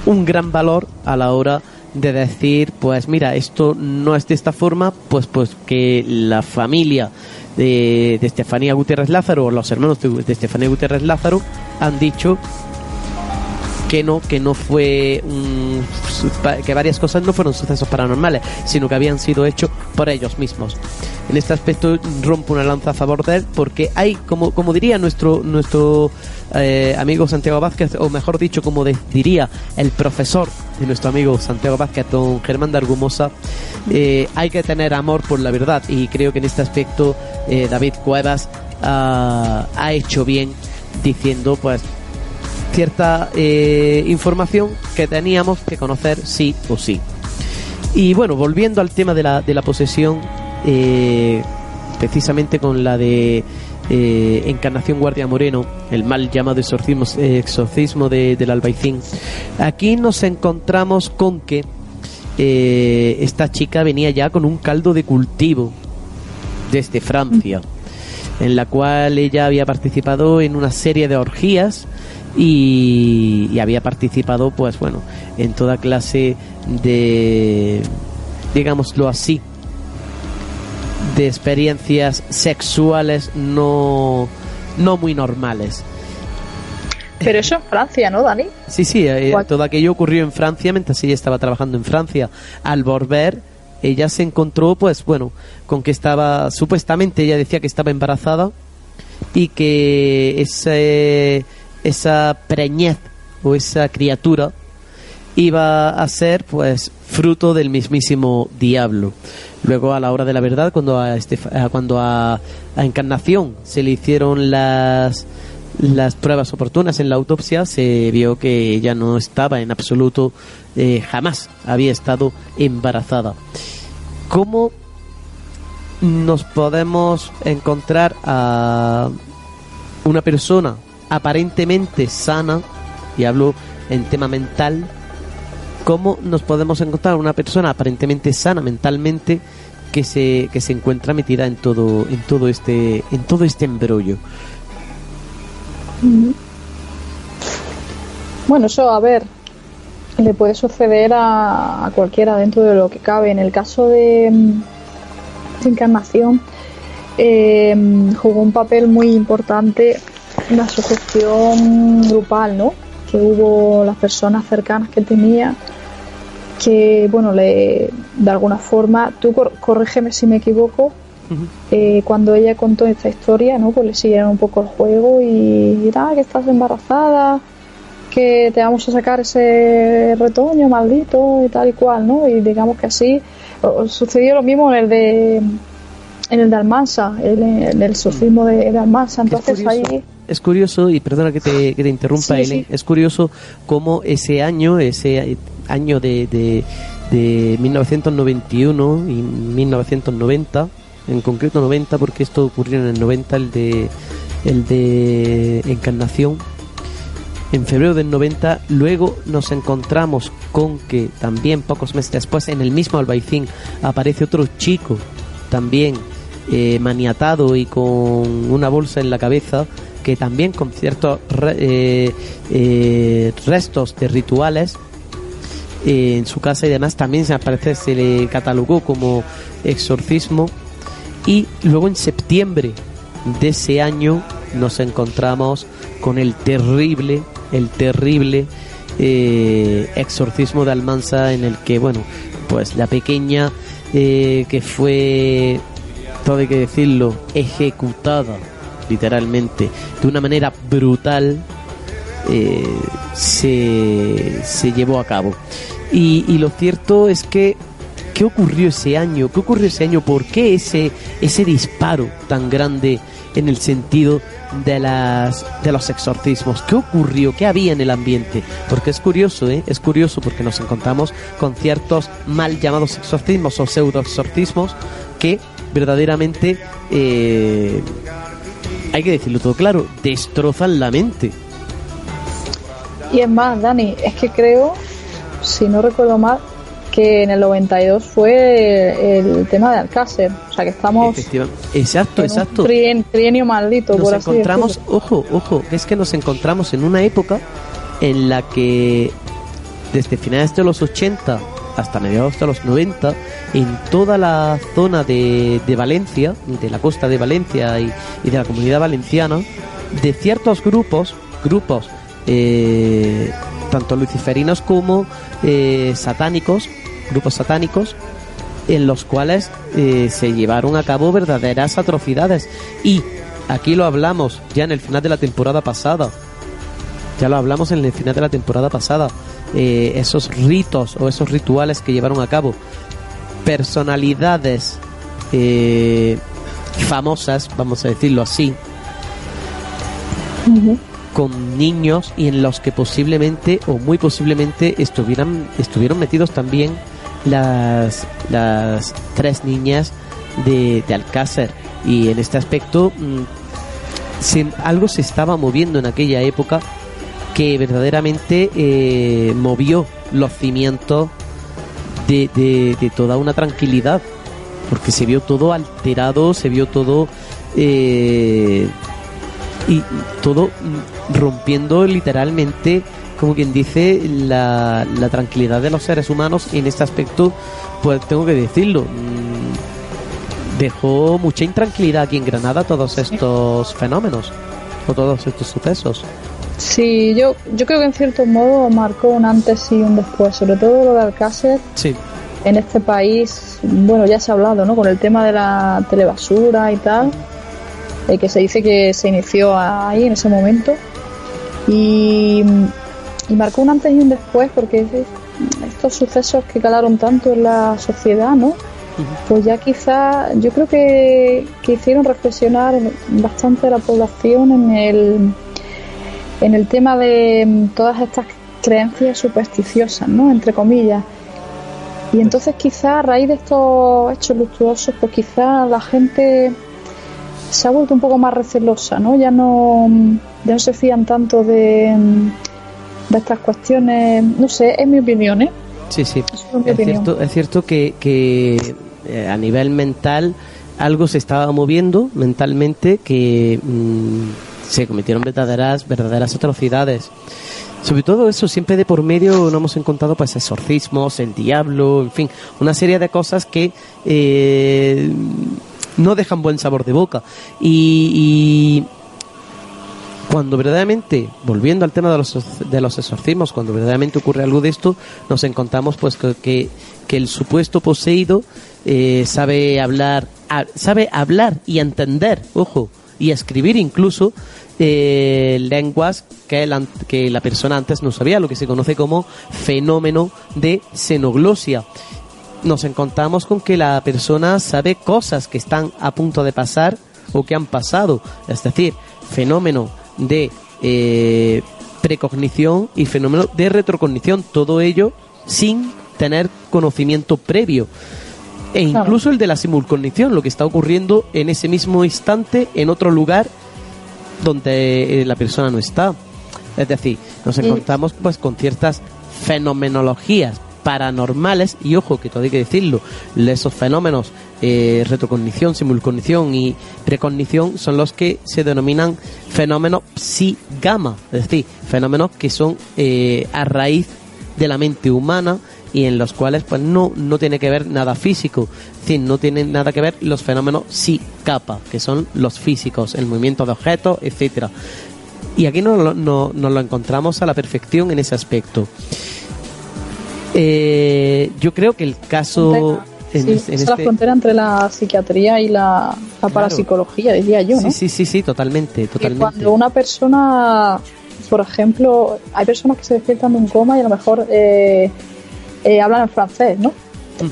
un gran valor a la hora de decir, pues mira, esto no es de esta forma, pues pues que la familia de, de Estefanía Gutiérrez Lázaro o los hermanos de, de Estefanía Gutiérrez Lázaro han dicho que no, que no fue que varias cosas no fueron sucesos paranormales, sino que habían sido hechos por ellos mismos. En este aspecto rompo una lanza a favor de él porque hay, como, como diría nuestro, nuestro eh, amigo Santiago Vázquez, o mejor dicho, como diría el profesor de nuestro amigo Santiago Vázquez, don Germán de Argumosa, eh, hay que tener amor por la verdad y creo que en este aspecto eh, David Cuevas ha hecho bien diciendo pues cierta eh, información que teníamos que conocer sí o sí. Y bueno, volviendo al tema de la, de la posesión, eh, precisamente con la de eh, Encarnación Guardia Moreno, el mal llamado exorcismo, exorcismo de, del Albaicín, aquí nos encontramos con que esta chica venía ya con un caldo de cultivo desde Francia, en la cual ella había participado en una serie de orgías y, había participado, pues bueno, en toda clase de, digámoslo así, de experiencias sexuales no, no muy normales. Pero eso en Francia, ¿no, Dani? Sí, sí, eh, todo aquello ocurrió en Francia mientras ella estaba trabajando en Francia. Al volver, ella se encontró, pues bueno, con que estaba, supuestamente ella decía que estaba embarazada y que ese esa preñez o esa criatura iba a ser pues fruto del mismísimo diablo. Luego a la hora de la verdad, cuando a, este, cuando a, Encarnación se le hicieron las las pruebas oportunas en la autopsia, se vio que ella no estaba en absoluto, eh, jamás había estado embarazada. ¿Cómo nos podemos encontrar a una persona aparentemente sana, y hablo en tema mental, ¿cómo nos podemos encontrar una persona aparentemente sana mentalmente que se, que se encuentra metida en todo, en todo este, en todo este embrollo? Bueno, eso, a ver, le puede suceder a, cualquiera dentro de lo que cabe. En el caso de, de Encarnación, eh, jugó un papel muy importante la sujeción grupal, ¿no? Que hubo las personas cercanas que tenía que, bueno, le, de alguna forma, tú corrígeme si me equivoco, eh, cuando ella contó esta historia, ¿no? Pues le siguieron un poco el juego y, ah, que estás embarazada, que te vamos a sacar ese retoño maldito y tal y cual, ¿no? Y digamos que así sucedió lo mismo en el de en el de Almansa, en el de, de Almansa, entonces es ahí es curioso, y perdona que te, que te interrumpa, es curioso cómo ese año, ese año de, de, de 1991 y 1990, en concreto 90 porque esto ocurrió en el 90 el de el de Encarnación. En febrero del 90 luego nos encontramos con que también pocos meses después en el mismo Albaicín aparece otro chico también eh, maniatado y con una bolsa en la cabeza que también con ciertos eh, eh, restos de rituales en su casa y demás también se aparece se le catalogó como exorcismo y luego en septiembre de ese año nos encontramos con el terrible, el terrible eh, exorcismo de Almanza en el que, bueno, pues la pequeña eh, que fue, todo hay que decirlo, ejecutada literalmente de una manera brutal eh, se, se llevó a cabo. Y lo cierto es que ¿Qué ocurrió ese año? ¿Qué ocurrió ese año? ¿Por qué ese, ese disparo tan grande en el sentido de, las, de los exorcismos? ¿Qué ocurrió? ¿Qué había en el ambiente? Porque es curioso, ¿eh? Es curioso porque nos encontramos con ciertos mal llamados exorcismos o pseudo exorcismos que verdaderamente, eh, hay que decirlo todo claro, destrozan la mente. Y es más, Dani, es que creo, si no recuerdo mal, que en el 92 fue el tema de Alcácer. O sea que estamos. Exacto, exacto. Un trienio maldito, nos encontramos, ojo, ojo, es que nos encontramos en una época en la que desde finales de los 80 hasta mediados de los 90, en toda la zona de, de Valencia, de la costa de Valencia y, de la comunidad valenciana, de ciertos grupos, grupos eh, tanto luciferinos como eh, satánicos, grupos satánicos en los cuales eh, se llevaron a cabo verdaderas atrocidades. Y aquí lo hablamos ya en el final de la temporada pasada. Ya lo hablamos en el final de la temporada pasada. Eh, esos ritos o esos rituales que llevaron a cabo. Personalidades eh, famosas, vamos a decirlo así, con niños y en los que posiblemente o muy posiblemente estuvieran, estuvieron metidos también las, las tres niñas de, de Alcácer. Y en este aspecto, mm, algo se estaba moviendo en aquella época que verdaderamente eh, movió los cimientos de, de, toda una tranquilidad. Porque se vio todo alterado, se vio todo. Eh, y todo mm, rompiendo literalmente como quien dice, la, la tranquilidad de los seres humanos en este aspecto, pues tengo que decirlo, mm, dejó mucha intranquilidad aquí en Granada todos estos fenómenos o todos estos sucesos. Sí, yo, yo creo que en cierto modo marcó un antes y un después, sobre todo lo de Alcácer. Sí. En este país, bueno, ya se ha hablado, ¿no? Con el tema de la telebasura y tal, eh, que se dice que se inició ahí en ese momento. Y y marcó un antes y un después porque estos sucesos que calaron tanto en la sociedad, ¿no? Pues ya quizá yo creo que, que hicieron reflexionar bastante a la población en el, en el tema de todas estas creencias supersticiosas, ¿no? Entre comillas. Y entonces quizá a raíz de estos hechos luctuosos, pues quizá la gente se ha vuelto un poco más recelosa, ¿no? Ya no, ya no se fían tanto de, de estas cuestiones, no sé, es mi opinión, ¿eh? Sí, sí. Es, cierto, es cierto que, que eh, a nivel mental algo se estaba moviendo mentalmente que mm, se cometieron verdaderas, verdaderas atrocidades. Sobre todo eso, siempre de por medio no hemos encontrado pues exorcismos, el diablo, en fin, una serie de cosas que eh, no dejan buen sabor de boca. y cuando verdaderamente, volviendo al tema de los, de los exorcismos, cuando verdaderamente ocurre algo de esto, nos encontramos pues que, que el supuesto poseído eh, sabe hablar, sabe hablar y entender, ojo, y escribir incluso eh, lenguas que, que la persona antes no sabía, lo que se conoce como fenómeno de xenoglosia. Nos encontramos con que la persona sabe cosas que están a punto de pasar o que han pasado, es decir, fenómeno de eh, precognición y fenómeno de retrocognición, todo ello sin tener conocimiento previo. E incluso el de la simulcognición, lo que está ocurriendo en ese mismo instante en otro lugar donde eh, la persona no está. Es decir, nos encontramos pues con ciertas fenomenologías paranormales y ojo que todo hay que decirlo esos fenómenos eh, retrocognición simulcognición y precognición son los que se denominan fenómenos psi gamma es decir fenómenos que son eh, a raíz de la mente humana y en los cuales pues no, no tiene que ver nada físico, es decir, no tienen nada que ver los fenómenos sí capa, que son los físicos, el movimiento de objetos, etcétera. Y aquí nos, nos, lo encontramos a la perfección en ese aspecto. Eh, yo creo que el caso... En, es la este frontera entre la psiquiatría y la, parapsicología, diría yo, ¿no? Sí, sí, sí, sí, totalmente, totalmente. cuando una persona, por ejemplo, hay personas que se despiertan de un coma y a lo mejor eh, eh, hablan en francés, ¿no?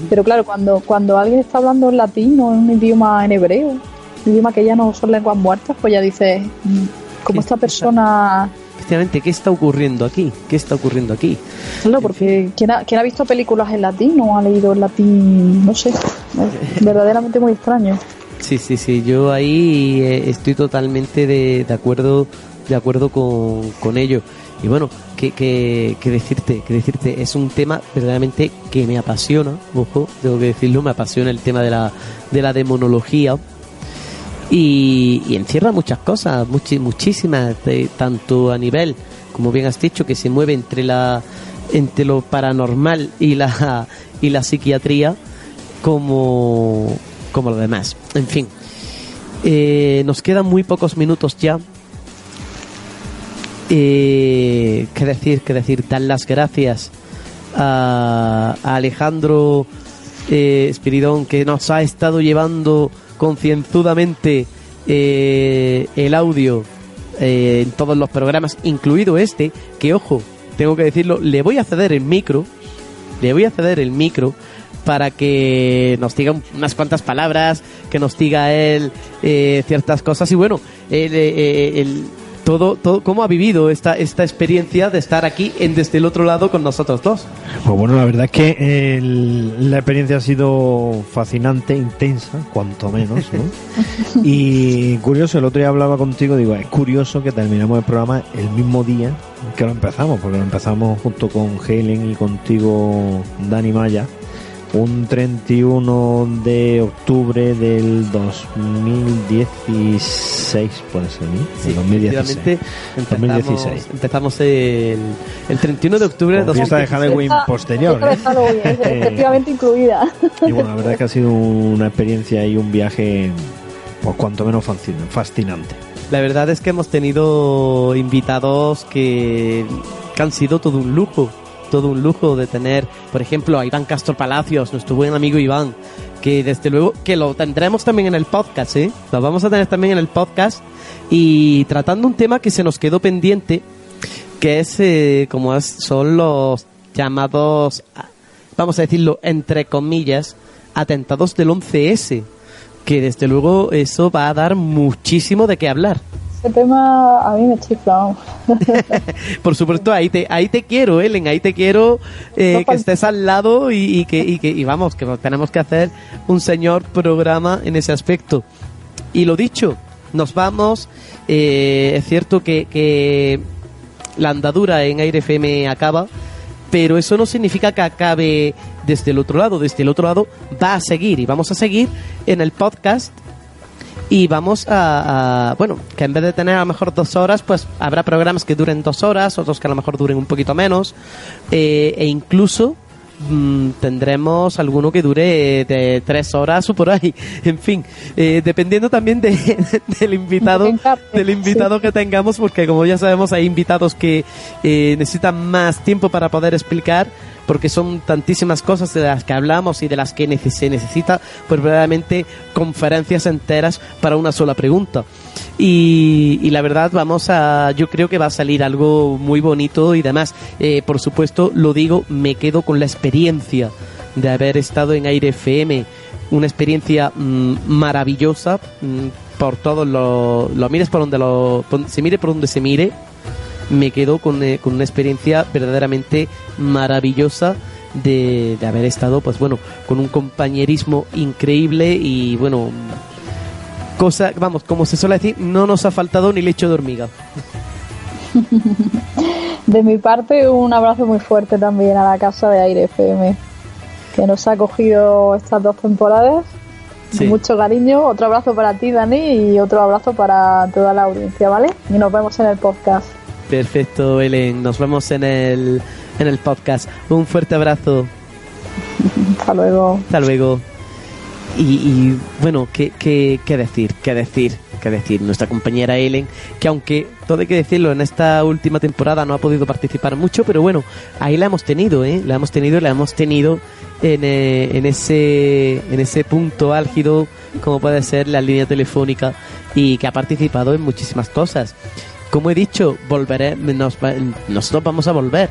Pero claro, cuando, cuando alguien está hablando en latín o en un idioma en hebreo, un idioma que ya no son lenguas muertas, pues ya dices, mm, ¿cómo esta persona... Efectivamente, ¿qué está ocurriendo aquí? ¿Qué está ocurriendo aquí? Claro, porque ¿quién ha, ha visto películas en latín o ha leído en latín? No sé, es verdaderamente muy extraño. Sí, sí, sí, yo ahí eh, estoy totalmente de, de acuerdo de acuerdo con, con ello. Y bueno, que, que, decirte, que decirte, es un tema verdaderamente que me apasiona, ojo, tengo que decirlo, me apasiona el tema de la, de la demonología. Y, encierra muchas cosas, muchísimas, tanto a nivel, como bien has dicho, que se mueve entre la entre lo paranormal y la y la psiquiatría como como lo demás. En fin, eh, nos quedan muy pocos minutos ya y qué decir, qué decir, dar las gracias a, Alejandro eh, Espiridón que nos ha estado llevando concienzudamente eh, el audio eh, en todos los programas, incluido este, que ojo, tengo que decirlo, le voy a ceder el micro, le voy a ceder el micro para que nos diga unas cuantas palabras, que nos diga él eh, ciertas cosas. Y bueno, el, el todo, todo, cómo ha vivido esta, esta experiencia de estar aquí en desde el otro lado con nosotros dos. Pues bueno, la verdad es que la experiencia ha sido fascinante, intensa, cuanto menos, ¿no? [LAUGHS] y curioso, el otro día hablaba contigo, digo, es curioso que terminamos el programa el mismo día que lo empezamos, porque lo empezamos junto con Helen y contigo, Dani Maya un 31 de octubre del 2016, puede ser, ¿no? Sí, 2016. Empezamos, 2016. Empezamos el, el 31 de octubre de 2016. de Halloween [LAUGHS] posterior. ¿eh? ¿eh? [LAUGHS] efectivamente incluida. Y bueno, la verdad es que ha sido una experiencia y un viaje, por cuanto menos fascinante. La verdad es que hemos tenido invitados que, que han sido todo un lujo todo un lujo de tener, por ejemplo, a Iván Castro Palacios, nuestro buen amigo Iván, que desde luego que lo tendremos también en el podcast, ¿eh? Lo vamos a tener también en el podcast y tratando un tema que se nos quedó pendiente, que es eh, como son los llamados, vamos a decirlo entre comillas, atentados del 11S, que desde luego eso va a dar muchísimo de qué hablar tema a mí me chifla. [LAUGHS] Por supuesto, ahí te, ahí te quiero, Ellen, ahí te quiero eh, que estés al lado y, que, y que y vamos, que tenemos que hacer un señor programa en ese aspecto. Y lo dicho, nos vamos. Eh, es cierto que, que la andadura en Aire FM acaba, pero eso no significa que acabe desde el otro lado. Desde el otro lado va a seguir y vamos a seguir en el podcast y vamos a, bueno, que en vez de tener a lo mejor dos horas, pues habrá programas que duren dos horas, otros que a lo mejor duren un poquito menos, eh, e incluso mm, tendremos alguno que dure de tres horas o por ahí. [LAUGHS] En fin, eh, dependiendo también de, [LAUGHS] del invitado, del invitado que tengamos, porque como ya sabemos hay invitados que eh, necesitan más tiempo para poder explicar porque son tantísimas cosas de las que hablamos y de las que se necesita, pues verdaderamente conferencias enteras para una sola pregunta. Y, la verdad, vamos a, yo creo que va a salir algo muy bonito y demás. Eh, por supuesto, lo digo, me quedo con la experiencia de haber estado en Aire FM, una experiencia mm, maravillosa mm, por todos los, lo mires por donde lo, se mire por donde se mire, me quedo con, eh, con una experiencia verdaderamente maravillosa de, de, haber estado, pues bueno, con un compañerismo increíble y bueno, cosa, vamos, como se suele decir, no nos ha faltado ni lecho de hormiga. [LAUGHS] De mi parte, un abrazo muy fuerte también a la casa de Aire FM, que nos ha acogido estas dos temporadas. Mucho cariño. Otro abrazo para ti, Dani, y otro abrazo para toda la audiencia, ¿vale? Y nos vemos en el podcast. Perfecto, Ellen. Nos vemos en el, en el podcast. Un fuerte abrazo. Hasta luego. Hasta luego. Y, bueno, ¿qué, ¿qué, qué, decir? ¿Qué decir? ¿Qué decir? Nuestra compañera Ellen, que aunque todo hay que decirlo, en esta última temporada no ha podido participar mucho, pero bueno, ahí la hemos tenido, ¿eh? La hemos tenido, la hemos tenido en, eh, en, ese, en ese punto álgido, como puede ser la línea telefónica, y que ha participado en muchísimas cosas. Como he dicho, volveré, nos, nosotros vamos a volver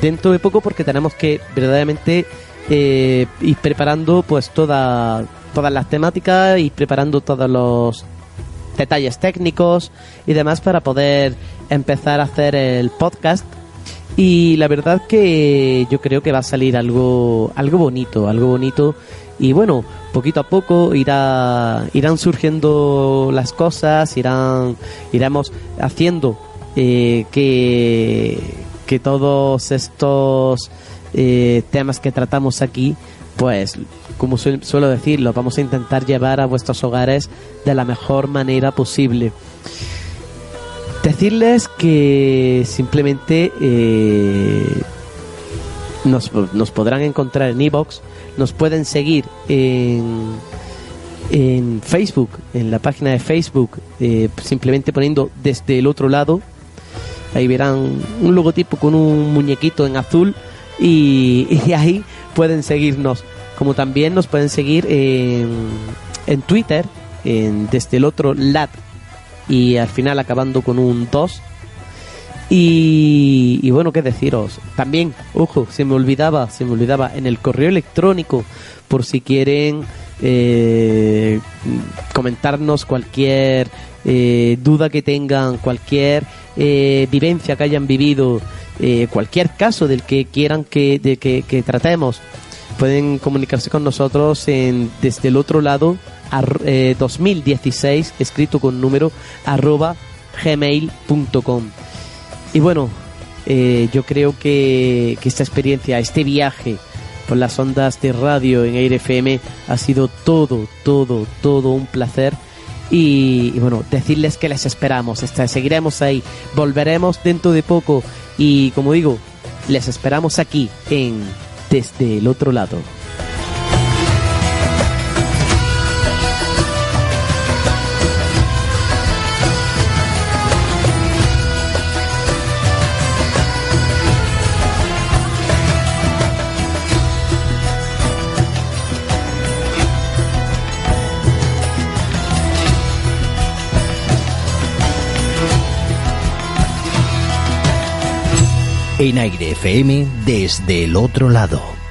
dentro de poco porque tenemos que verdaderamente eh, ir preparando pues toda, todas las temáticas y preparando todos los detalles técnicos y demás para poder empezar a hacer el podcast. Y la verdad que yo creo que va a salir algo algo bonito algo bonito y bueno poquito a poco irá, irán surgiendo las cosas, irán, iremos haciendo eh, que, que todos estos eh, temas que tratamos aquí, pues como suelo decir, los vamos a intentar llevar a vuestros hogares de la mejor manera posible. Decirles que simplemente eh, nos, nos podrán encontrar en iBox nos pueden seguir en, en Facebook, en la página de Facebook, eh, simplemente poniendo desde el otro lado. Ahí verán un logotipo con un muñequito en azul y, [LAUGHS] ahí pueden seguirnos. Como también nos pueden seguir en, en Twitter, en, desde el otro lat y al final acabando con un 2 y, bueno, qué deciros. También, ojo, se me olvidaba, se me olvidaba, en el correo electrónico, por si quieren eh, comentarnos cualquier eh, duda que tengan, cualquier eh, vivencia que hayan vivido, cualquier caso del que quieran que, de que, tratemos, pueden comunicarse con nosotros en, desde el otro lado, 2016, escrito con número, arroba gmail.com. Y bueno, eh, yo creo que, esta experiencia, este viaje por las ondas de radio en Aire FM ha sido todo, todo, todo un placer. Y, bueno, decirles que les esperamos, seguiremos ahí, volveremos dentro de poco y como digo, les esperamos aquí en Desde el otro lado. En Aire FM desde el otro lado.